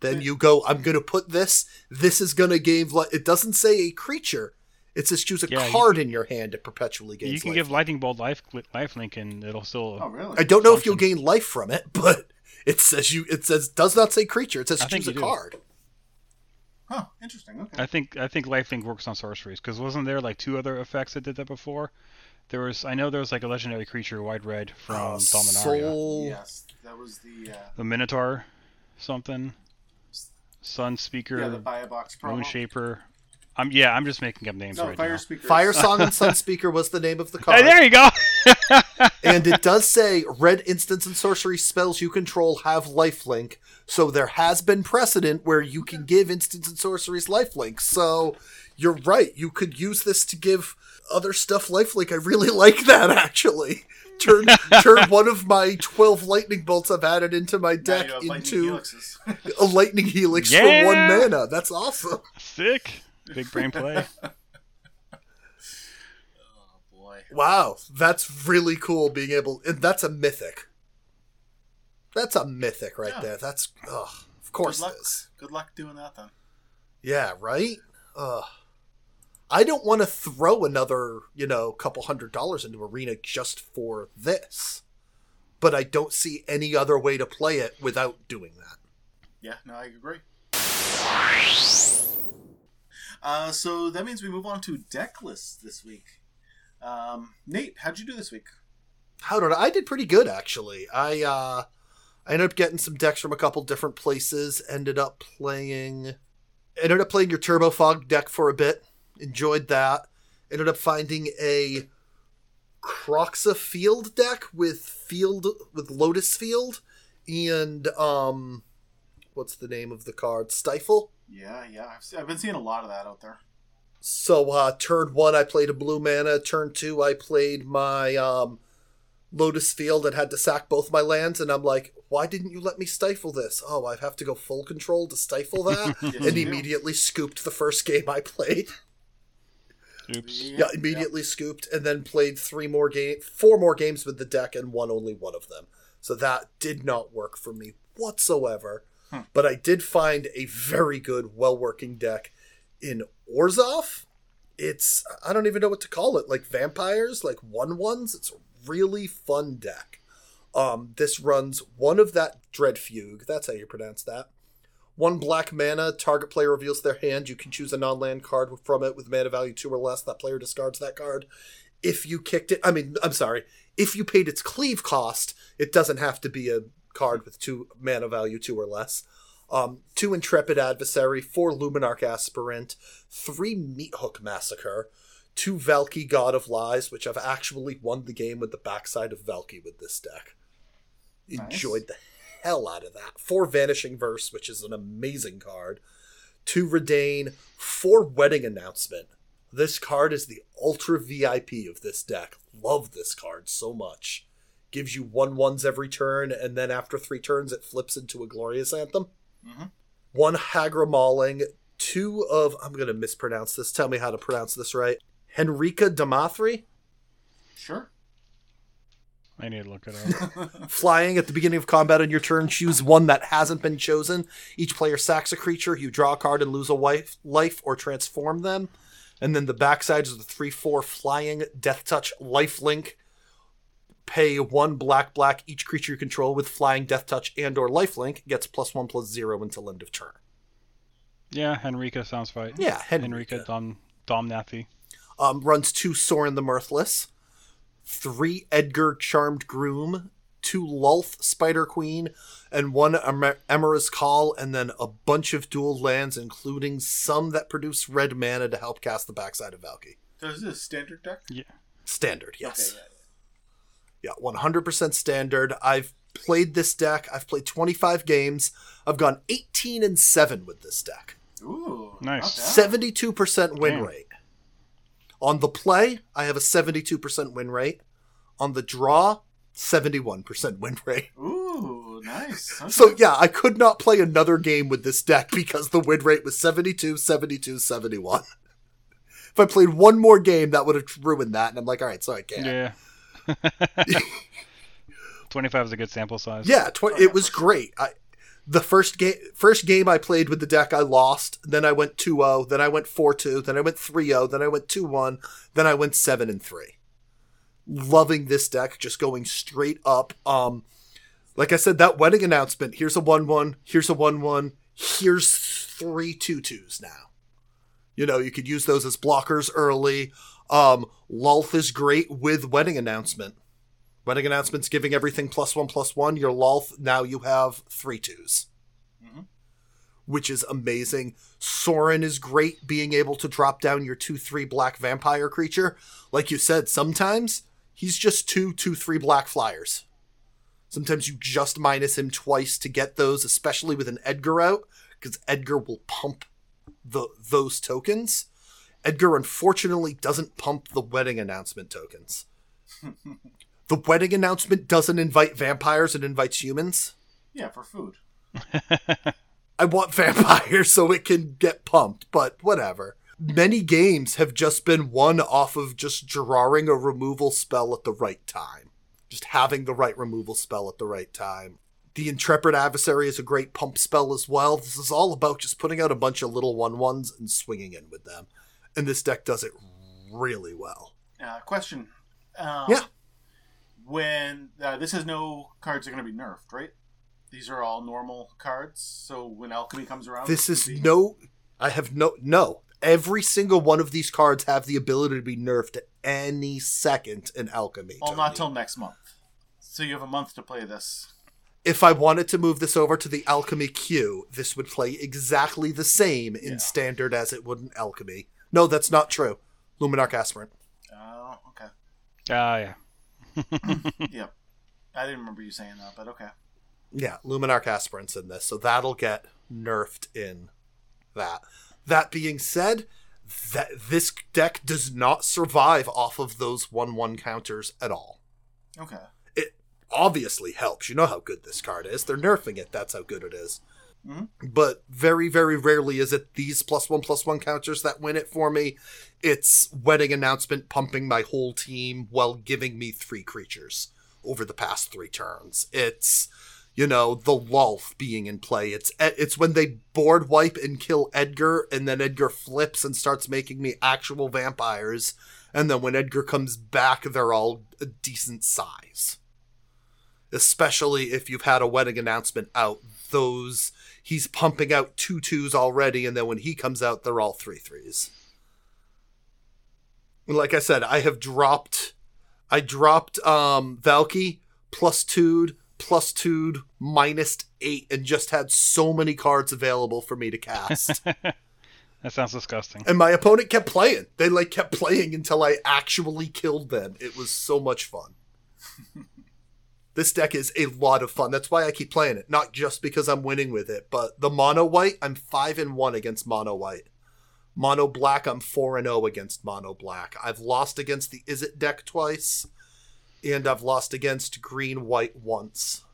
Then you go, I'm going to put this. This is going to gain. Li- it doesn't say a creature. It says choose a Yeah, you- card in your hand to perpetually gain. Life. You can give Lightning Bolt life lifelink, and it'll still. Oh, really? I don't know if you'll gain life from it, but it says you. It says does not say creature. It says I choose a do. card. Huh, interesting. Okay. I think I think lifelink works on sorceries because wasn't there like two other effects that did that before? There was I know there was like a legendary creature white red from Uh, Dominaria, Soul. Yes, that was the uh, the Minotaur, something, Sun Speaker, yeah the Biobox a box promo. Moon Shaper. I'm yeah I'm just making up names No, right Fire now. Speaker. Fire Song and Sun Speaker was the name of the Hey, card. there you go. and it does say red instants and sorcery spells you control have lifelink. So there has been precedent where you can give instants and sorceries lifelink. So you're right. You could use this to give other stuff lifelink. I really like that actually. Turn turn one of my twelve lightning bolts I've added into my deck you have lightning into a lightning helix for one mana. That's awesome. Sick. Big brain play. oh boy. Wow, that's really cool being able and that's a mythic. That's a mythic right Yeah. there. That's ugh, of course Good luck. it is. Good luck doing that then. Yeah, right? Ugh. I don't want to throw another, you know, couple hundred dollars into Arena just for this. But I don't see any other way to play it without doing that. Yeah, no, I agree. Uh, so that means we move on to deck lists this week. Um, Nate, how'd you do this week? How did I, I did pretty good actually. I uh I ended up getting some decks from a couple different places. Ended up playing ended up playing your Turbo Fog deck for a bit. Enjoyed that. Ended up finding a Croxa Field deck with field with Lotus Field and um what's the name of the card? Stifle. Yeah, yeah, I've, se- I've been seeing a lot of that out there. So uh turn one I played a blue mana, turn two I played my um Lotus Field and had to sack both my lands and I'm like, why didn't you let me stifle this? Oh, I have to go full control to stifle that? Yes, and do. immediately scooped the first game I played. Oops. Yeah, immediately scooped and then played three more game four more games with the deck and won only one of them. So that did not work for me whatsoever. Hmm. But I did find a very good, well working deck in Orzhov. It's I don't even know what to call it, like vampires, like one ones. It's a really fun deck. Um, this runs one of that Dread Fugue, that's how you pronounce that. One black mana, target player reveals their hand. You can choose a non land card from it with mana value two or less. That player discards that card. If you kicked it, I mean, I'm sorry, if you paid its cleave cost, it doesn't have to be a card with two mana value two or less. Um, two Intrepid Adversary, four Luminarch Aspirant, three Meat Hook Massacre, two Valki God of Lies, which I've actually won the game with the backside of Valki with this deck. Nice. Enjoyed the hell out of that. Four Vanishing Verse, which is an amazing card. Two Reidane, four Wedding Announcement. This card is the ultra VIP of this deck. Love this card so much. Gives you one ones every turn, and then after three turns, it flips into a Glorious Anthem. Mhm. One Hagra Mauling, two of, I'm going to mispronounce this. Tell me how to pronounce this right. Henrika Damathri. Sure. I need to look it up. Flying at the beginning of combat on your turn, choose one that hasn't been chosen. Each player sacks a creature, you draw a card and lose a wife, life or transform them. And then the backside is the 3 4 flying death touch life link. Pay one black black each creature you control with flying death touch and or life link gets plus one plus zero until end of turn. yeah, Henrika sounds right. Yeah, Henrika Henrika. Dom Domnathi. Um, runs two Soren the Mirthless, three Edgar Charmed Groom, two Lolth Spider Queen, and one Emer- Emera's Call, and then a bunch of dual lands, including some that produce red mana to help cast the backside of Valki. So is this a standard deck? Yeah. Standard, yes. Okay, Yeah, 100% standard. I've played this deck. I've played 25 games. I've gone 18 and 7 with this deck. Ooh. Nice. 72% win Damn. rate. On the play, I have a 72% win rate. On the draw, 71% win rate. Ooh, nice. Okay. So, yeah, I could not play another game with this deck because the win rate was 72, 72, 71. If I played one more game, that would have ruined that. And I'm like, all right, so I can't. Yeah. 25 is a good sample size. Yeah, tw- Oh, yeah, it was great. I the first game first game I played with the deck I lost, then I went 2-0, then I went 4-2, then I went 3-0, then I went 2-1, then I went 7 and 3. Loving this deck just going straight up. Um like I said that wedding announcement, here's a 1-1, here's a 1-1, here's three 2-2s now. You know, you could use those as blockers early. Um Lolth is great with wedding announcement. Wedding announcements giving everything plus one plus one. Your Lolth now you have three twos, Mhm. which is amazing. Sorin is great being able to drop down your two three black vampire creature. Like you said, sometimes he's just two, two, three black flyers. Sometimes you just minus him twice to get those, especially with an Edgar out, because Edgar will pump the those tokens. Edgar unfortunately doesn't pump the wedding announcement tokens. the wedding announcement doesn't invite vampires, it invites humans. Yeah, for food. I want vampires so it can get pumped, but whatever. Many games have just been won off of just drawing a removal spell at the right time. Just having the right removal spell at the right time. The Intrepid Adversary is a great pump spell as well. This is all about just putting out a bunch of little 1 1s and swinging in with them. And this deck does it really well. Uh, question. Um, Yeah. When uh, this has no cards are going to be nerfed, right? These are all normal cards. So when alchemy comes around, This is be- no. I have no. No. Every single one of these cards have the ability to be nerfed at any second in Alchemy. Well, not Tony. till next month. So you have a month to play this. if I wanted to move this over to the alchemy queue, this would play exactly the same in Yeah. standard as it would in alchemy. No, that's not true. Luminarch aspirant. Oh, okay. Ah, yeah. yep. I didn't remember you saying that, but okay. Yeah, Luminarch aspirants in this, so that'll get nerfed in that. That being said, that this deck does not survive off of those one-one counters at all. Okay. It obviously helps. You know how good this card is. They're nerfing it. That's how good it is. Mhm. But very, very rarely is it these plus one plus one counters that win it for me. It's wedding announcement pumping my whole team while giving me three creatures over the past three turns. It's you know the Lulf being in play. It's it's when they board wipe and kill Edgar, and then Edgar flips and starts making me actual vampires. And then when Edgar comes back, they're all a decent size especially if you've had a wedding announcement out. Those he's pumping out two twos already, and then when he comes out, they're all three threes. And Like I said, I have dropped, I dropped um Valki plus two, plus two, minus eight, and just had so many cards available for me to cast. That sounds disgusting. and my opponent kept playing. They like kept playing until I actually killed them. It was so much fun. this deck is a lot of fun. That's why I keep playing it. Not just because I'm winning with it, but the mono white, I'm five and one against mono white. Mono black, I'm four and zero against mono black. I've lost against the Izzet deck twice, and I've lost against green white once.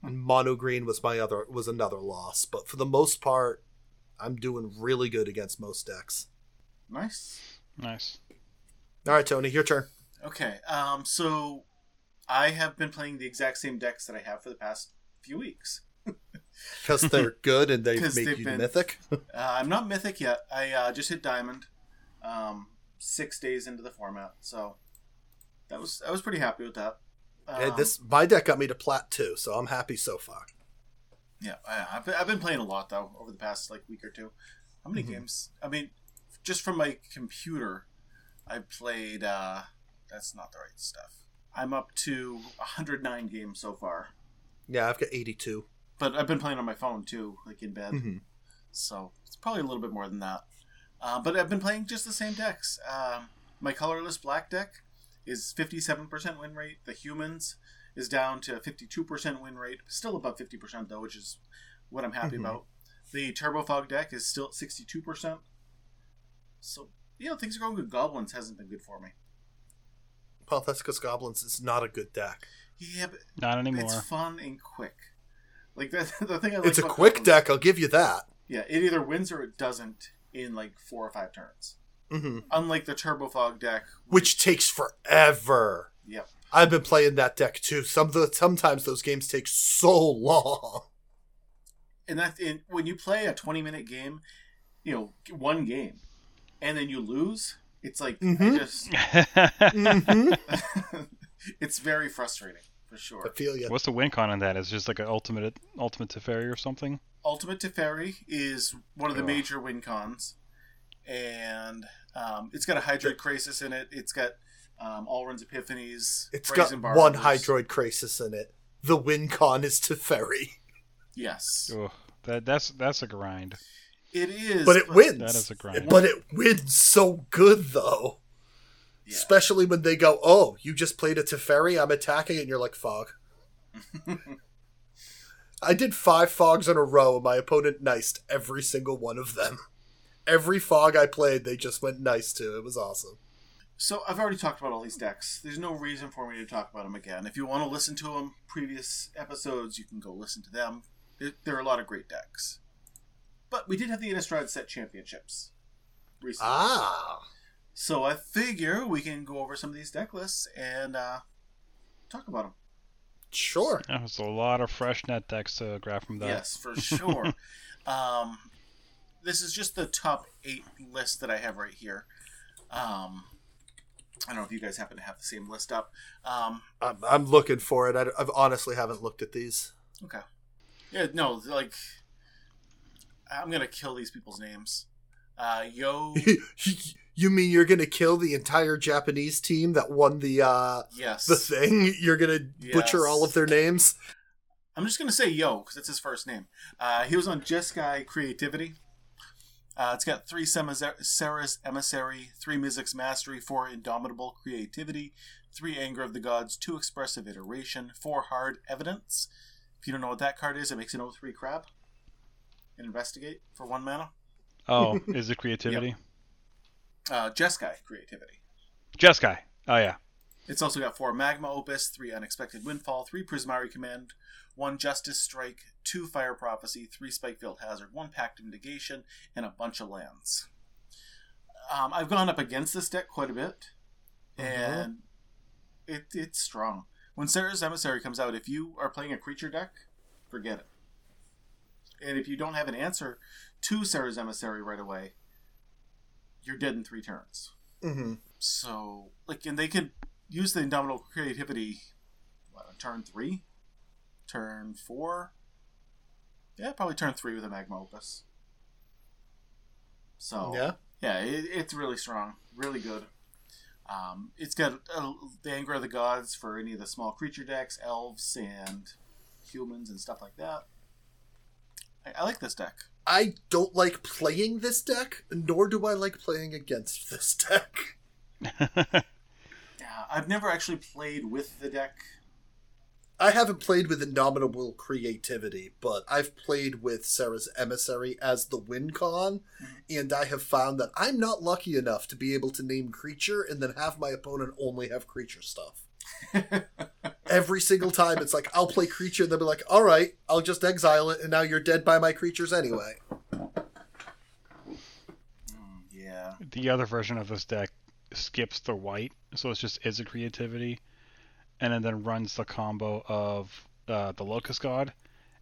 And mono green was my other was another loss. But for the most part, I'm doing really good against most decks. Nice. Nice. All right, Tony, your turn. Okay. Um. So, I have been playing the exact same decks that I have for the past few weeks. Because they're good and they make you been- mythic. Uh, I'm not mythic yet. I uh, just hit diamond, um, six days into the format. So, that was I was pretty happy with that. Um, this my deck got me to plat too, so I'm happy so far. Yeah, I, I've, been, I've been playing a lot though over the past like week or two. How many Mhm. games? I mean, just from my computer, I played. uh That's not the right stuff. I'm up to 109 games so far, Yeah, I've got 82. But I've been playing on my phone too, like in bed. Mhm. So it's probably a little bit more than that. Uh, but I've been playing just the same decks. Um, my colorless black deck is 57% win rate. The humans is down to 52% win rate, still above 50% though, which is what I'm happy Mhm. about. The turbo fog deck is still at 62%. So, you know, things are going good. Goblins hasn't been good for me. Well, that's because Goblins is not a good deck. Yeah, but Not anymore. it's fun and quick. Like that, the thing I like it's a quick Goblins- deck, I'll give you that. Yeah, it either wins or it doesn't in like four or five turns. hmm Unlike the Turbo Fog deck, Which takes forever. yep, I've been playing that deck too. Some of the, sometimes those games take so long. and that in, when you play a twenty minute game, you know, one game, and then you lose, it's like Mhm. I just, hmm it's very frustrating for I sure. feel you. What's the win con on that? Is it just like an ultimate ultimate Teferi or something? Ultimate Teferi is one of the Ugh. major win cons, and um, it's got a Hydroid Krasis in it. It's got um, Alrund's Epiphanies. It's Brazen got one Hydroid Krasis in it. The win con is Teferi. Yes, Ugh, that that's that's a grind. it is. But it wins. That is a grind. But it wins so good though. Yeah. Especially when they go, "Oh, you just played a Teferi. I'm attacking," and you're like, "Fog." I did five fogs in a row, and my opponent niced every single one of them. Every fog I played, they just went nice to. It was awesome. So I've already talked about all these decks. There's no reason for me to talk about them again. If you want to listen to them, previous episodes, you can go listen to them. There, there are a lot of great decks. But we did have the Innistrad set championships recently. Ah, So I figure we can go over some of these deck lists and uh, talk about them. sure. That was a lot of fresh net decks to grab from that. Yes, for sure. um, this is just the top eight list that I have right here. Um, I don't know if you guys happen to have the same list up. Um, I'm, I'm looking for it. I, I honestly haven't looked at these. okay. Yeah, no, like I'm gonna kill these people's names. Uh, Yo, you mean you're gonna kill the entire Japanese team that won the uh yes. the thing? You're gonna butcher all of their names? I'm just gonna say Yo because that's his first name. Uh, he was on Jeskai Creativity. Uh, it's got three Serra's Emissary, three Mizzix Mastery, four Indomitable Creativity, three Anger of the Gods, two Expressive Iteration, four Hard Evidence. If you don't know what that card is, it makes an 0 3 crab. And investigate for one mana. Oh, Izzet creativity? Uh, Jeskai Creativity. Jeskai. Oh yeah. It's also got four Magma Opus, three Unexpected Windfall, three Prismari Command, one Justice Strike, two Fire Prophecy, three Spikefield Hazard, one Pact of Negation, and a bunch of lands. Um, I've gone up against this deck quite a bit, and it, it's strong. When Serra's Emissary comes out, if you are playing a creature deck, forget it. And if you don't have an answer to Serra's Emissary right away, you're dead in three turns. Mm-hmm. So, like, and they could use the indomitable creativity. What, on turn three, turn four. Yeah, probably turn three with a magma opus. So Yeah. yeah, it, it's really strong, really good. Um, it's got uh, the anger of the gods for any of the small creature decks, elves and humans and stuff like that. I, I like this deck. I don't like playing this deck, nor do I like playing against this deck. Yeah, I've never actually played with the deck. I haven't played with Indomitable Creativity, but I've played with Serra's Emissary as the win con, mm-hmm. and I have found that I'm not lucky enough to be able to name creature and then have my opponent only have creature stuff. Every single time, it's like, I'll play creature, and they'll be like, alright, I'll just exile it, and now you're dead by my creatures anyway. Yeah. the other version of this deck skips the white, so it's just Izzet creativity, and then, then runs the combo of uh, the Locust God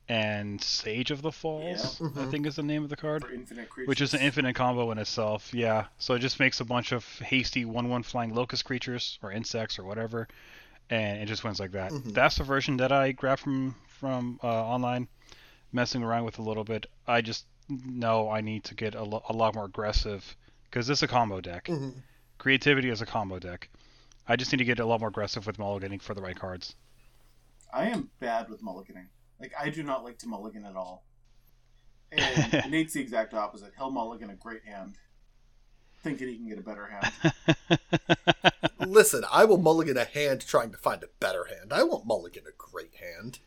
and Sage of the Falls. Yeah. I Mhm. think is the name of the card, For infinite which is an infinite combo in itself. Yeah, so it just makes a bunch of hasty one-one flying locust creatures or insects or whatever, and it just wins like that. Mhm. That's the version that I grabbed from from uh, online, messing around with a little bit. I just know I need to get a, lo- a lot more aggressive because this is a combo deck. Mhm. Creativity is a combo deck. I just need to get a lot more aggressive with mulliganing for the right cards. I am bad with mulliganing. Like I do not like to mulligan at all. And Nate's the exact opposite. He'll mulligan a great hand, thinking he can get a better hand. Listen, I will mulligan a hand trying to find a better hand. I won't mulligan a great hand.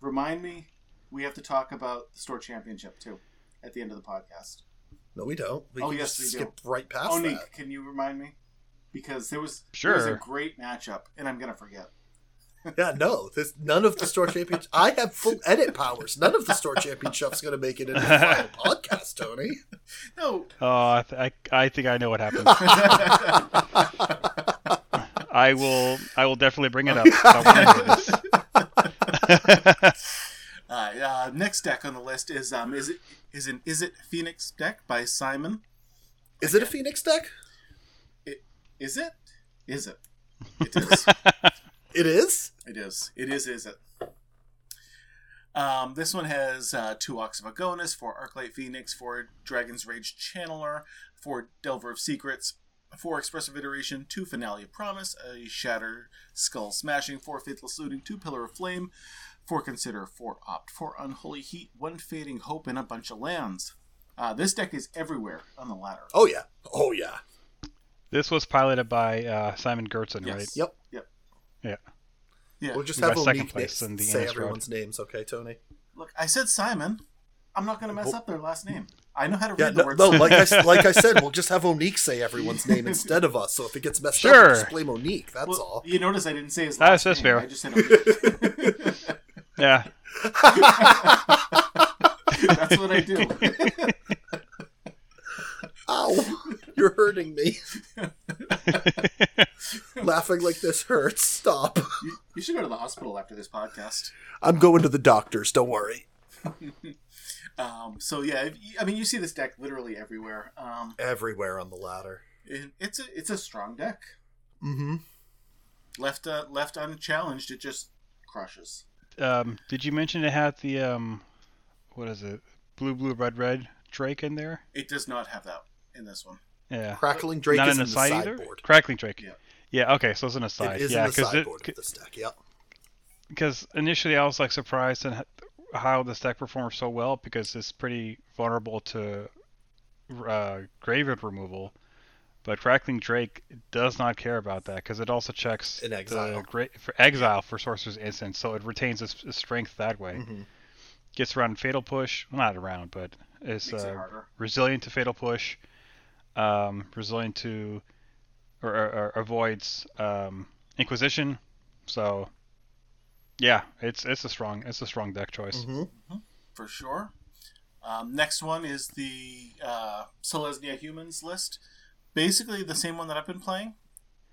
Remind me, we have to talk about the store championship too, at the end of the podcast. No, we don't. We Oh, can yes, just we do. skip right past oh, that. Nick, can you remind me? Because there was there was a great matchup, and I'm gonna forget. Yeah, no. This none of the store champions. I have full edit powers. None of the store championship's going to make it into the final podcast, Tony. No, Oh, I, th- I, I think I know what happened. I will I will definitely bring it up. I wanna hear this. uh, uh, next deck on the list is um is it is an Izzet Phoenix deck by Simon? Is it a Phoenix deck? Is it? Is it? It is. It is. It is. It is. Is it? Um, this one has uh, two Ox of Agonas, four Arclight Phoenix, four Dragon's Rage Channeler, four Delver of Secrets, four Expressive Iteration, two Finale of Promise, a Shatter Skull Smashing, four Faithless Looting, two Pillar of Flame, four Consider, four Opt, four Unholy Heat, one Fading Hope, and a bunch of lands. Uh, this deck is everywhere on the ladder. Oh yeah. Oh yeah. This was piloted by uh, Simon Gertzen, Yes. right? Yep. Yeah. Yeah. We'll just We have got second Onique place na- in the say Innistrad. everyone's names, okay, Tony? Look, I said Simon. I'm not going to mess Well- up their last name. I know how to read Yeah, the no, word no like I s- like I said, we'll just have Onique say everyone's name instead of us. So if it gets messed up, we'll just blame Onique. That's Well, all. You notice I didn't say his That's- last that's name. fair. I just said Onique. Yeah. That's what I do. Ow! You're hurting me. Laughing like this hurts. Stop. you, you should go to the hospital after this podcast. I'm going to the doctors. Don't worry. Um, so yeah, if- I mean, you see this deck literally everywhere. Um, Everywhere on the ladder. it, it's a it's a strong deck. Mm-hmm. Left uh, left unchallenged, it just crushes. um, did you mention it had the um, what is it? Blue, blue, red, red Drake in there? It does not have that in this one. Yeah. Crackling Drake Not is in in the the side either. sideboard. Crackling Drake. Yeah. Yeah. Okay. So it's an aside. It is yeah, in the because sideboard of this deck. Yep. because initially I was like surprised at how this deck performed so well because it's pretty vulnerable to uh, graveyard removal. But Crackling Drake does not care about that because it also checks In exile. the gra- for exile for Sorcerer's Instant, so it retains its, its strength that way. Mhm. Gets around Fatal Push, well, not around, but it's Makes it uh, resilient to Fatal Push, um, resilient to or, or, or avoids um, Inquisition. So yeah, it's it's a strong it's a strong deck choice. Mhm. for sure. Um, next one is the uh, Selesnya Humans list. Basically the same one that I've been playing.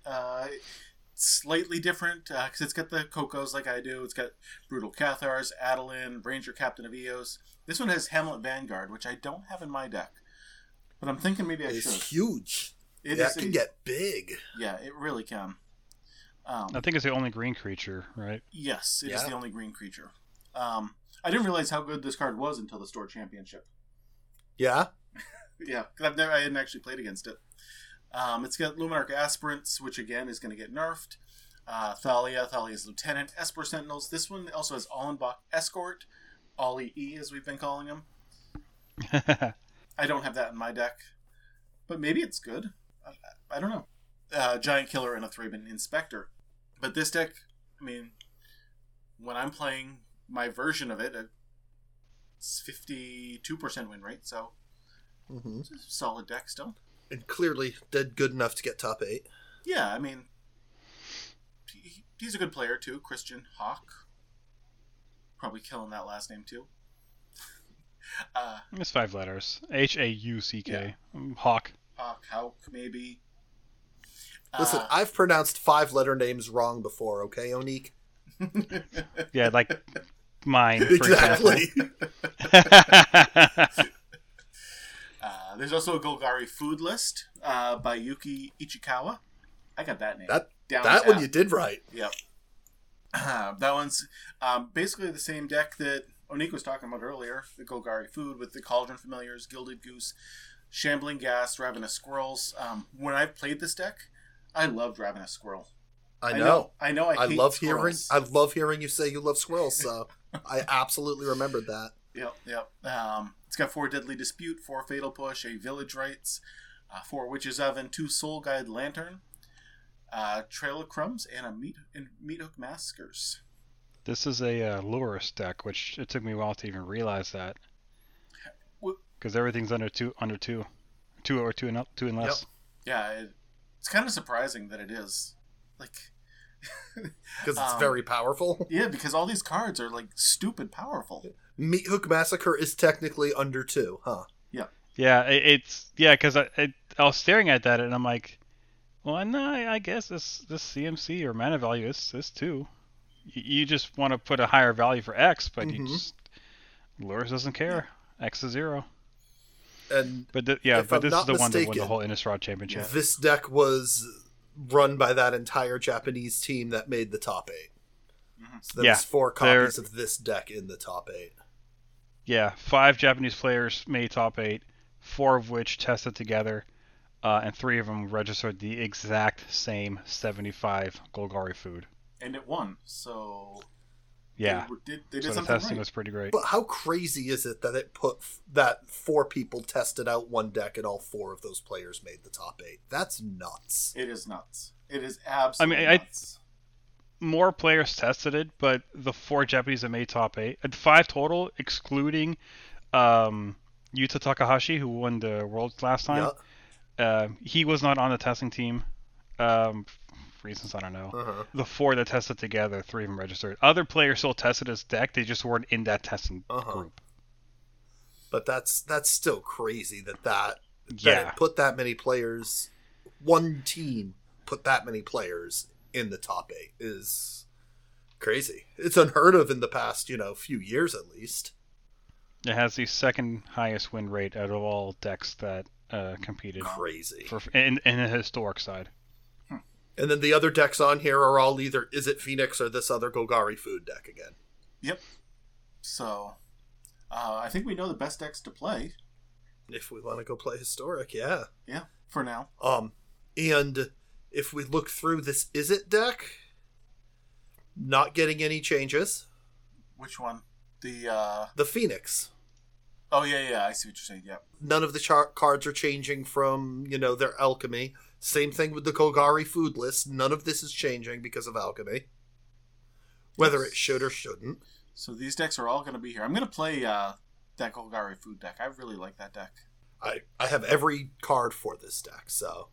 Uh, slightly different because it's got the Cocos like I do. It's got Brutal Cathars, Adeline, Ranger Captain of Eos. This one has Hamlet Vanguard, which I don't have in my deck. But I'm thinking maybe I It's should. huge. It that is can a- get big. Yeah, it really can. Um, I think it's the only green creature, right? Yes, it is Yeah. the only green creature. Um, I didn't realize how good this card was until the store championship. Yeah. Yeah, 'cause I've never, I hadn't actually played against it. Um, it's got Luminarch Aspirants, which again is going to get nerfed. Uh, Thalia, Thalia's Lieutenant, Esper Sentinels. This one also has Allenbach Escort, Ollie E, as we've been calling him. I don't have that in my deck, but maybe it's good. I, I don't know. Uh, Giant Killer and a Thraben Inspector. But this deck, I mean, when I'm playing my version of it, it's 52% win rate, so hmm it's a solid deck still. And clearly did good enough to get top eight. Yeah, I mean, he, he's a good player too. Christian Hauck. Probably killing that last name too. Uh, it's five letters. H A U C K. Mm, Hawk. Hawk, Hawk, maybe. Listen, Uh, I've pronounced five letter names wrong before, okay, Onique? Yeah, like mine, for exactly. uh, there's also a Golgari food list uh, by Yuki Ichikawa. I got that name. That down that one you did right. Yep. that one's um, basically the same deck that Onik was talking about earlier the Golgari Food with the Cauldron Familiars, Gilded Goose, Shambling Ghast, Ravenous Squirrels. Um, when I've played this deck, I loved Ravenous Squirrel. I know. I know. I, I, hate love hearing. I love hearing you say you love squirrels, so I absolutely remembered that. Yep, yep. Um, it's got four Deadly Dispute, four Fatal Push, a Village Rites, uh, four Witch's Oven, two Soul Guide Lantern, uh, Trail of Crumbs, and a Meat and Meat Hook Massacre. This is a uh, Lurrus deck, which it took me a while to even realize that. Because everything's under two, under two, two or two and up, two and less. Yeah, it, it's kind of surprising that it is. Like, Because it's Um, very powerful. yeah, because all these cards are like stupid powerful. Meat Hook Massacre is technically under two, huh? Yeah, it, it's yeah, because I, I I was staring at that and I'm like, well, no, I, I guess this this CMC or mana value is is two. You, you just want to put a higher value for X, but you Mhm. just Lurrus doesn't care. X is zero. And But th- yeah, but I'm this is not the one that won the mistaken- whole Innistrad championship. this deck was run by that entire Japanese team that made the top eight. Mhm. So there Yeah, was four they're- copies of this deck in the top eight. Yeah, five Japanese players made top eight, four of which tested together, uh, and three of them registered the exact same 75 Golgari food. And it won, so Yeah. they, were- did, they did So the testing right. was pretty great. But how crazy is it that it put f- that four people tested out one deck and all four of those players made the top eight? That's nuts. It is nuts. It is absolutely I- mean, nuts. More players tested it, but the four Japanese that made top eight, at five total, excluding um, Yuta Takahashi, who won the Worlds last time. Yeah. Uh, he was not on the testing team. Um, for reasons I don't know. Uh-huh. The four that tested together, three of them registered. Other players still tested his deck. They just weren't in that testing Uh-huh. group. But that's that's still crazy that that, that Yeah. it put that many players, one team put that many players in the top eight is crazy. It's unheard of in the past, you know, few years at least. It has the second highest win rate out of all decks that uh, competed Crazy. for in, in the historic side. And then the other decks on here are all either is it Phoenix or this other Golgari food deck again. Yep. So, uh, I think we know the best decks to play. If we want to go play historic, yeah. Yeah, for now. Um, and if we look through this is it deck, not getting any changes. Which one? The uh The Phoenix. oh yeah yeah I see what you're saying. Yep. None of the char- cards are changing from you know their alchemy. Same thing with the Golgari food list. None of this is changing because of alchemy. Whether it should or shouldn't. So these decks are all going to be here. I'm going to play uh that Golgari food deck. I really like that deck. I I have every card for this deck, so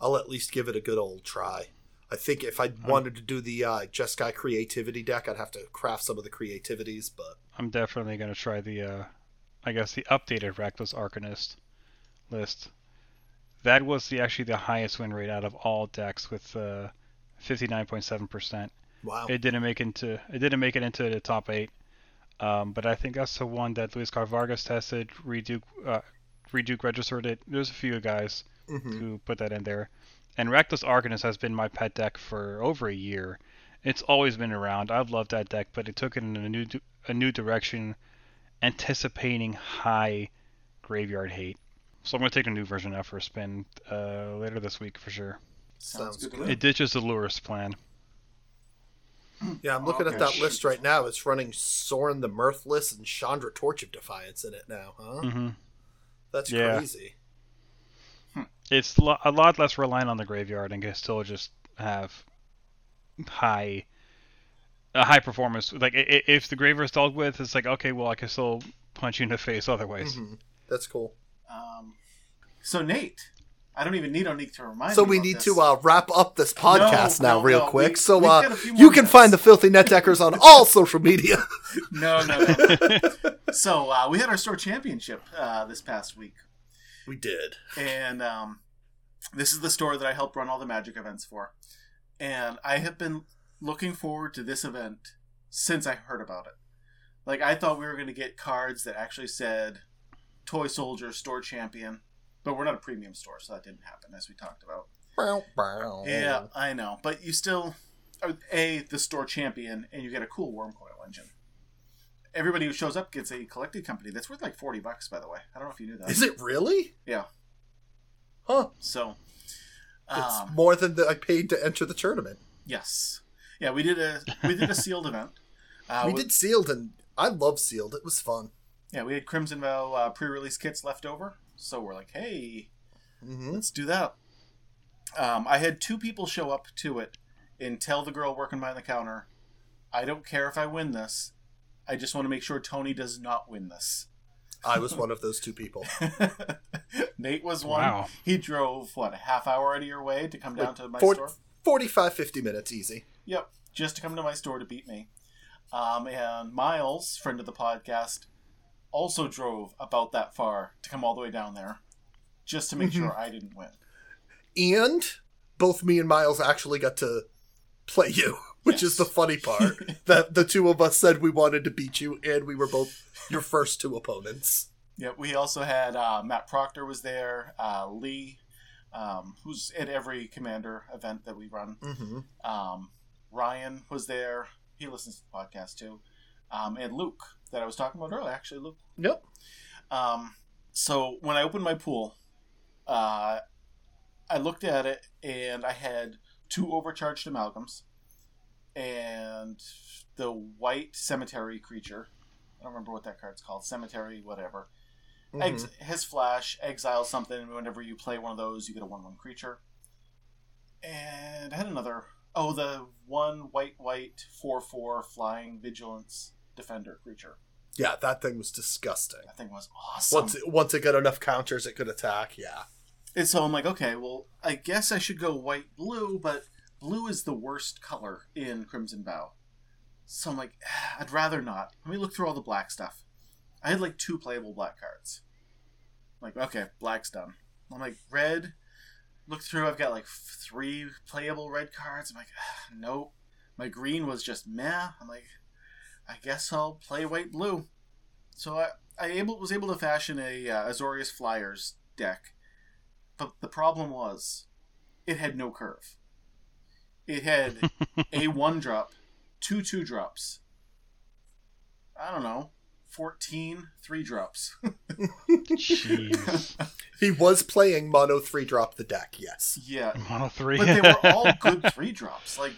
I'll at least give it a good old try. I think if I wanted to do the uh, Jeskai creativity deck, I'd have to craft some of the creativities, but I'm definitely gonna try the, uh, I guess the updated Rakdos Arcanist list. That was the actually the highest win rate out of all decks with uh, 59.7%. wow. It didn't make into it didn't make it into the top eight, um, but I think that's the one that Luis Scott-Vargas tested. Reid Duke uh, Reid Duke registered it. There's a few guys Mhm. who put that in there. And Rakdos Arcanist has been my pet deck for over a year. It's always been around. I've loved that deck, but it took it in a new a new direction, anticipating high graveyard hate. So I'm gonna take a new version out for a spin uh, later this week for sure. Sounds, Sounds good, to good. me. It ditches the Lurrus plan. Yeah, I'm looking Okay. at that list right now. It's running Sorin the Mirthless and Chandra Torch of Defiance in it now, huh? hmm That's Yeah. crazy. It's lo- a lot less reliant on the graveyard and can still just have high a high performance. Like i- i- if the graveyard's dealt with, it's like okay, well I can still punch you in the face otherwise. Mhm. That's cool. Um, so Nate, I don't even need Onique to remind So we need this. to uh, wrap up this podcast No, now, no, real no. quick. We- so uh, got a few more you can minutes. find the Filthy Net Deckers on all social media. No, no, no. so uh, we had our store championship uh, this past week, we did. and um, this is the store that I helped run all the Magic events for, and I have been looking forward to this event since I heard about it. Like I thought we were going to get cards that actually said "Toy Soldier Store Champion," but we're not a premium store, so that didn't happen, as we talked about. Yeah, I know, but you still are a the store champion, and you get a cool Wurmcoil Engine. Everybody who shows up gets a collected company that's worth like forty bucks, by the way. I don't know if you knew that. Is it really? Yeah. Huh. So, It's um, more than the, I paid to enter the tournament. yes, yeah, we did a we did a sealed event. Uh, we with- did sealed, and I love sealed. It was fun. Yeah, we had Crimson Vow uh, pre-release kits left over, so we're like, hey, hmm let's do that. Um, I had two people show up to it and tell the girl working behind the counter, I don't care if I win this. I just want to make sure Tony does not win this. I was one of those two people. Nate was one. Wow. He drove, what, a half hour out of your way to come down Like to my 40 store? 45, 50 minutes easy. Yep, just to come to my store to beat me. Um, and Miles, friend of the podcast, also drove about that far to come all the way down there just to make Mhm. sure I didn't win. And both me and Miles actually got to play you, which is the funny part. that the two of us said we wanted to beat you, and we were both your first two opponents. Yeah, we also had uh, Matt Proctor was there, uh, Lee, um, who's at every commander event that we run. Mm-hmm. Um, Ryan was there. He listens to the podcast too. Um, and Luke, that I was talking about earlier. Actually, Luke. Yep. Um, so when I opened my pool, uh, I looked at it and I had two overcharged amalgams, and the white cemetery creature. I don't remember what that card's called. Cemetery, whatever. Mhm. Ex- his flash, exile something. Whenever you play one of those, you get a one-one creature. And I had another. Oh, the one white white four four flying vigilance defender creature. Yeah, that thing was disgusting. That thing was awesome. Once it, once it got enough counters, it could attack. Yeah. And so I'm like, okay, well, I guess I should go white blue, but blue is the worst color in Crimson Vow. So I'm like, ah, I'd rather not. Let me look through all the black stuff. I had like two playable black cards. I'm like, okay, black's done. I'm like, red. Look through, I've got like three playable red cards. I'm like, ah, nope. My green was just meh. I'm like, I guess I'll play white blue. So I, I able was able to fashion a uh, Azorius Flyers deck but the problem was, it had no curve. It had a one drop, two two drops. I don't know, 14 three drops. Jeez. He was playing mono three drop the deck. Yes. yeah, Mono three. but they were all good three drops. Like,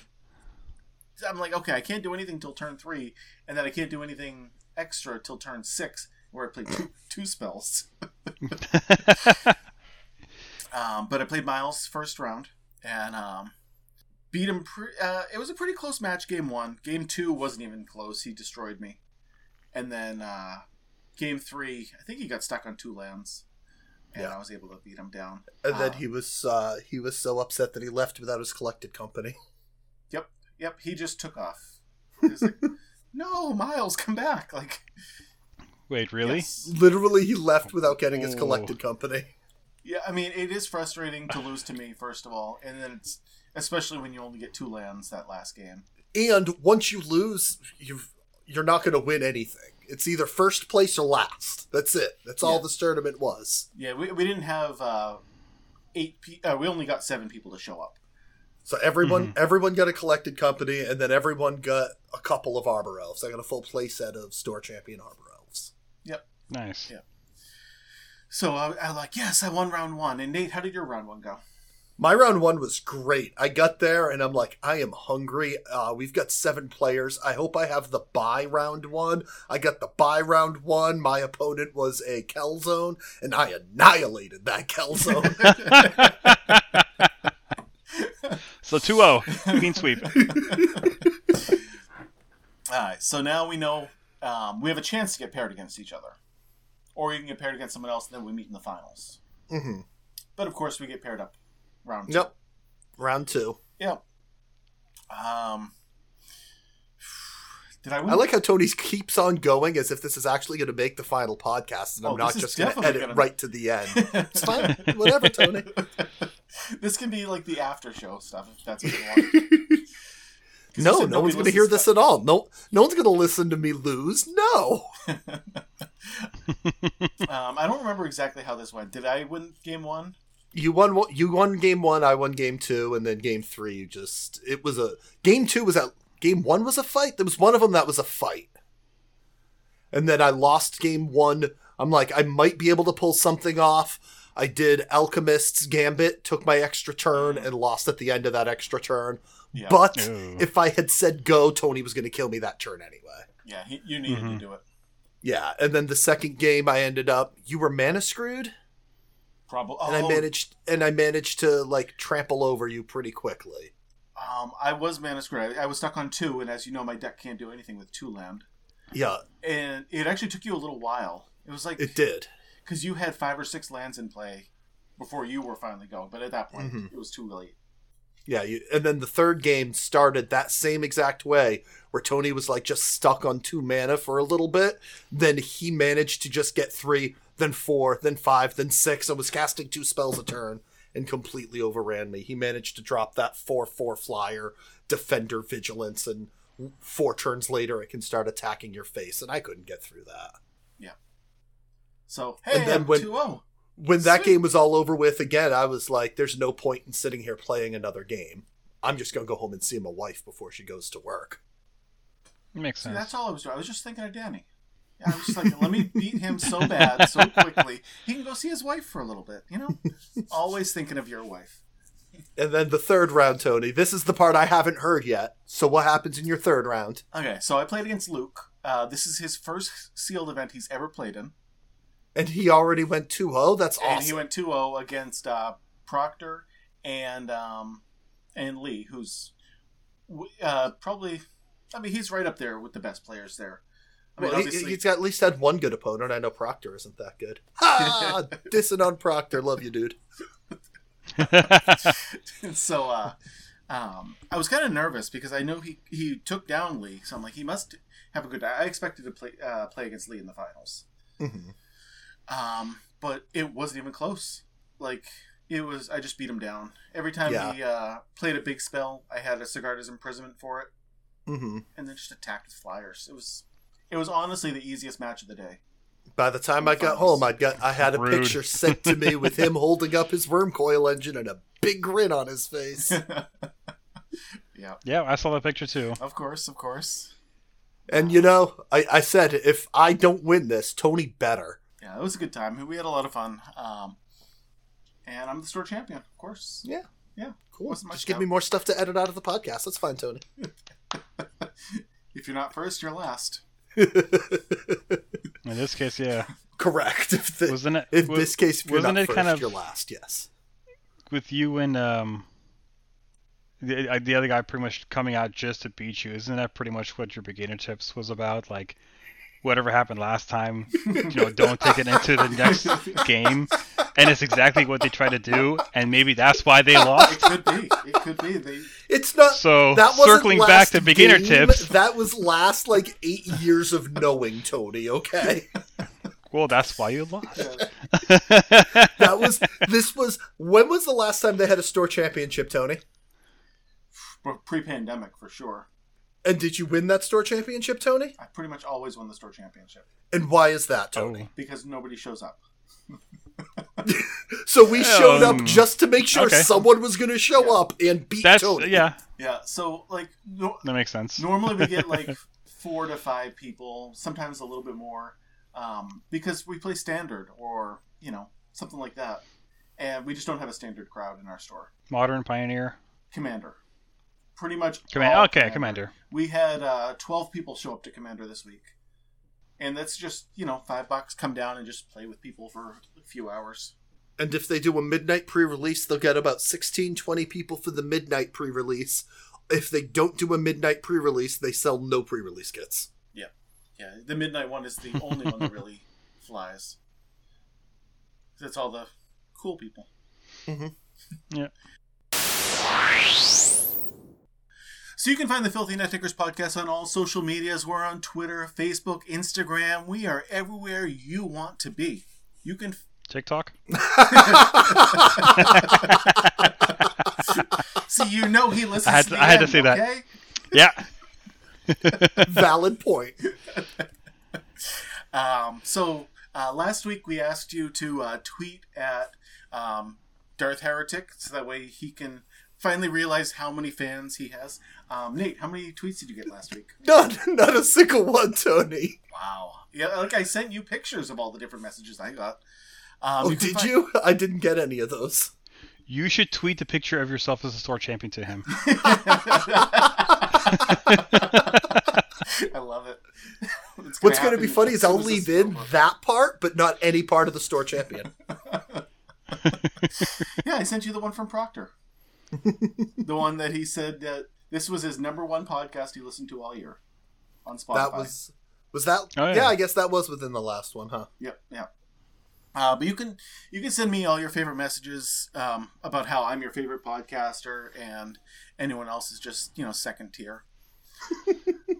I'm like, okay, I can't do anything till turn three, and then I can't do anything extra till turn six, where I play two two spells. Um, but I played Miles first round and um, beat him. Pre- uh, it was a pretty close match. Game one, game two wasn't even close. He destroyed me, and then uh, game three, I think he got stuck on two lands, and Yeah. I was able to beat him down. And then Ah. he was uh, he was so upset that he left without his collected company. Yep, yep. He just took off. Like, "No, Miles, come back!" Like, Wait, really? yes. Literally, he left without getting his Oh. collected company. Yeah, I mean, it is frustrating to lose to me first of all, and then it's especially when you only get two lands that last game. And once you lose, you've you're not going to win anything. It's either first place or last. That's it. That's all this tournament was. Yeah, we, we didn't have uh, eight. Pe- uh, we only got seven people to show up. So everyone everyone got a collected company, and then everyone got a couple of Arbor Elves. I got a full play set of Store Champion Arbor Elves. Yep. Nice. Yeah. So I, I like, yes, I won round one. And Nate, how did your round one go? My round one was great. I got there and I'm like, I am hungry. Uh, we've got seven players. I hope I have the buy round one. I got the buy round one. My opponent was a Kelzone, and I annihilated that Kelzone. So 2-0, clean sweep. All right, so now we know um, we have a chance to get paired against each other, or you can get paired against someone else, and then we meet in the finals. hmm But of course, we get paired up round two. Yep. Round two. Yep. Um. Did I win? I like how Tony keeps on going as if this is actually going to make the final podcast, and I'm Oh, not just going to edit gonna- right to the end. It's fine. Whatever, Tony. this can be like the after show stuff if that's what you want. No, no one's going to hear this at all. No, no one's going to listen to me lose. No. Um, I don't remember exactly how this went. Did I win game one? You won. You won game one. I won game two, and then game three. You just. It was a game two was a game one was a fight. There was one of them that was a fight, and then I lost game one. I'm like, I might be able to pull something off. I did Alchemist's Gambit, took my extra turn, and lost at the end of that extra turn. Yeah. But Ooh. if I had said go, Tony was going to kill me that turn anyway. Yeah, he, you needed Mhm. to do it. Yeah, and then the second game, I ended up. You were mana screwed. Probably. and I oh, managed and I managed to like trample over you pretty quickly. Um, I was mana screwed. I, I was stuck on two, and as you know, my deck can't do anything with two land. Yeah, And it actually took you a little while. It was like it did. because you had five or six lands in play before you were finally going, but at that point, Mhm. it was too late. Yeah, you, and then the third game started that same exact way, where Tony was like just stuck on two mana for a little bit. Then he managed to just get three, then four, then five, then six, and was casting two spells a turn and completely overran me. He managed to drop that four-four flyer, defender vigilance, and four turns later it can start attacking your face, and I couldn't get through that. Yeah. So hey, And then I'm when- 2-0. when that game was all over with again, I was like, there's no point in sitting here playing another game. I'm just going to go home and see my wife before she goes to work. Makes See, sense. that's all I was doing. I was just thinking of Danny. I was just like, let me beat him so bad, so quickly. He can go see his wife for a little bit, you know? Always thinking of your wife. And then the third round, Tony. This is the part I haven't heard yet. So what happens in your third round? Okay, so I played against Luke. Uh, this is his first sealed event he's ever played in. And he already went 2-0. That's awesome. And he went 2-0 against uh, Proctor and um, and Lee, who's uh, probably, I mean, he's right up there with the best players there. I mean, well, he, obviously, he's got at least had one good opponent. I know Proctor isn't that good. Ha! Dissing on Proctor. Love you, dude. so uh, um, I was kind of nervous because I know he he took down Lee, so I'm like, he must have a good. I expected to play uh, play against Lee in the finals, hmm um, but it wasn't even close. Like it was, I just beat him down every time Yeah. he uh, played a big spell. I had a Sigarda's imprisonment for it, hmm and then just attacked with flyers. It was it was honestly the easiest match of the day. By the time I got home, I got I had a Rude. picture sent to me with him holding up his Wurmcoil Engine and a big grin on his face. yeah, yeah, I saw that picture too. of course, of course. And you know, I, I said if I don't win this, Tony better. Yeah, it was a good time. We had a lot of fun. Um, and I'm the store champion, of course. Yeah. Yeah. Cool. Just give doubt. me more stuff to edit out of the podcast. That's fine, Tony. If you're not first, you're last. In this case, yeah. Correct. If the, Wasn't it? in wa- this case, if wasn't not it first, kind of- you're last. Yes. with you and um the the other guy pretty much coming out just to beat you? Isn't that pretty much what your beginner tips was about? Like whatever happened last time, you know, don't take it into the next game. And it's exactly what they try to do, and maybe that's why they lost. It could be. It could be. They It's not. So that wasn't circling back last to beginner game, tips, That was last like eight years of knowing Tony. Okay. well, that's why you lost. that was. This was. When was the last time they had a store championship, Tony? pre-pandemic for sure. And did you win that store championship, Tony? I pretty much always won the store championship And why is that, Tony? Oh. because nobody shows up. So we showed up Um, just to make sure okay. someone was going to show Yeah. up and beat That's Tony. yeah, Yeah. So like no, that makes sense. normally we get like four to five people, sometimes a little bit more, um, because we play standard or you know something like that, and we just don't have a standard crowd in our store. Modern Pioneer. Commander, pretty much. Command all okay, Commander. We had uh, twelve people show up to Commander this week, and that's just you know five bucks. Come down and just play with people for a few hours. And if they do a midnight pre-release, they'll get about 16, 20 people for the midnight pre-release. If they don't do a midnight pre-release, they sell no pre-release kits. Yeah, yeah. the midnight one is the only one that really flies. That's all the cool people. Yeah. So you can find the Filthy Net Deckers podcast on all social medias. We're on Twitter, Facebook, Instagram. We are everywhere you want to be. You can. TikTok. See, you know he listens I had to, to- the I had to end, say that. Yeah. Valid point. Um, so uh, last week we asked you to uh, tweet at um, Darth Heretic so that way he can finally realize how many fans he has. Um, Nate, how many tweets did you get last week? None, not a single one, Tony. Wow. Yeah, like I sent you pictures of all the different messages I got. Um, Oh, can did find- you? I didn't get any of those. You should tweet the picture of yourself as a store champion to him. I love it. It's What's going to be funny is I'll leave in over. that part, but not any part of the store champion. Yeah, I sent you the one from Proctor. the one that he said that this was his number one podcast he listened to all year on Spotify. That was was that? Oh, yeah. yeah. I guess that was within the last one, huh? Yep, yeah. Uh, but you can you can send me all your favorite messages um, about how I'm your favorite podcaster and anyone else is just you know second tier.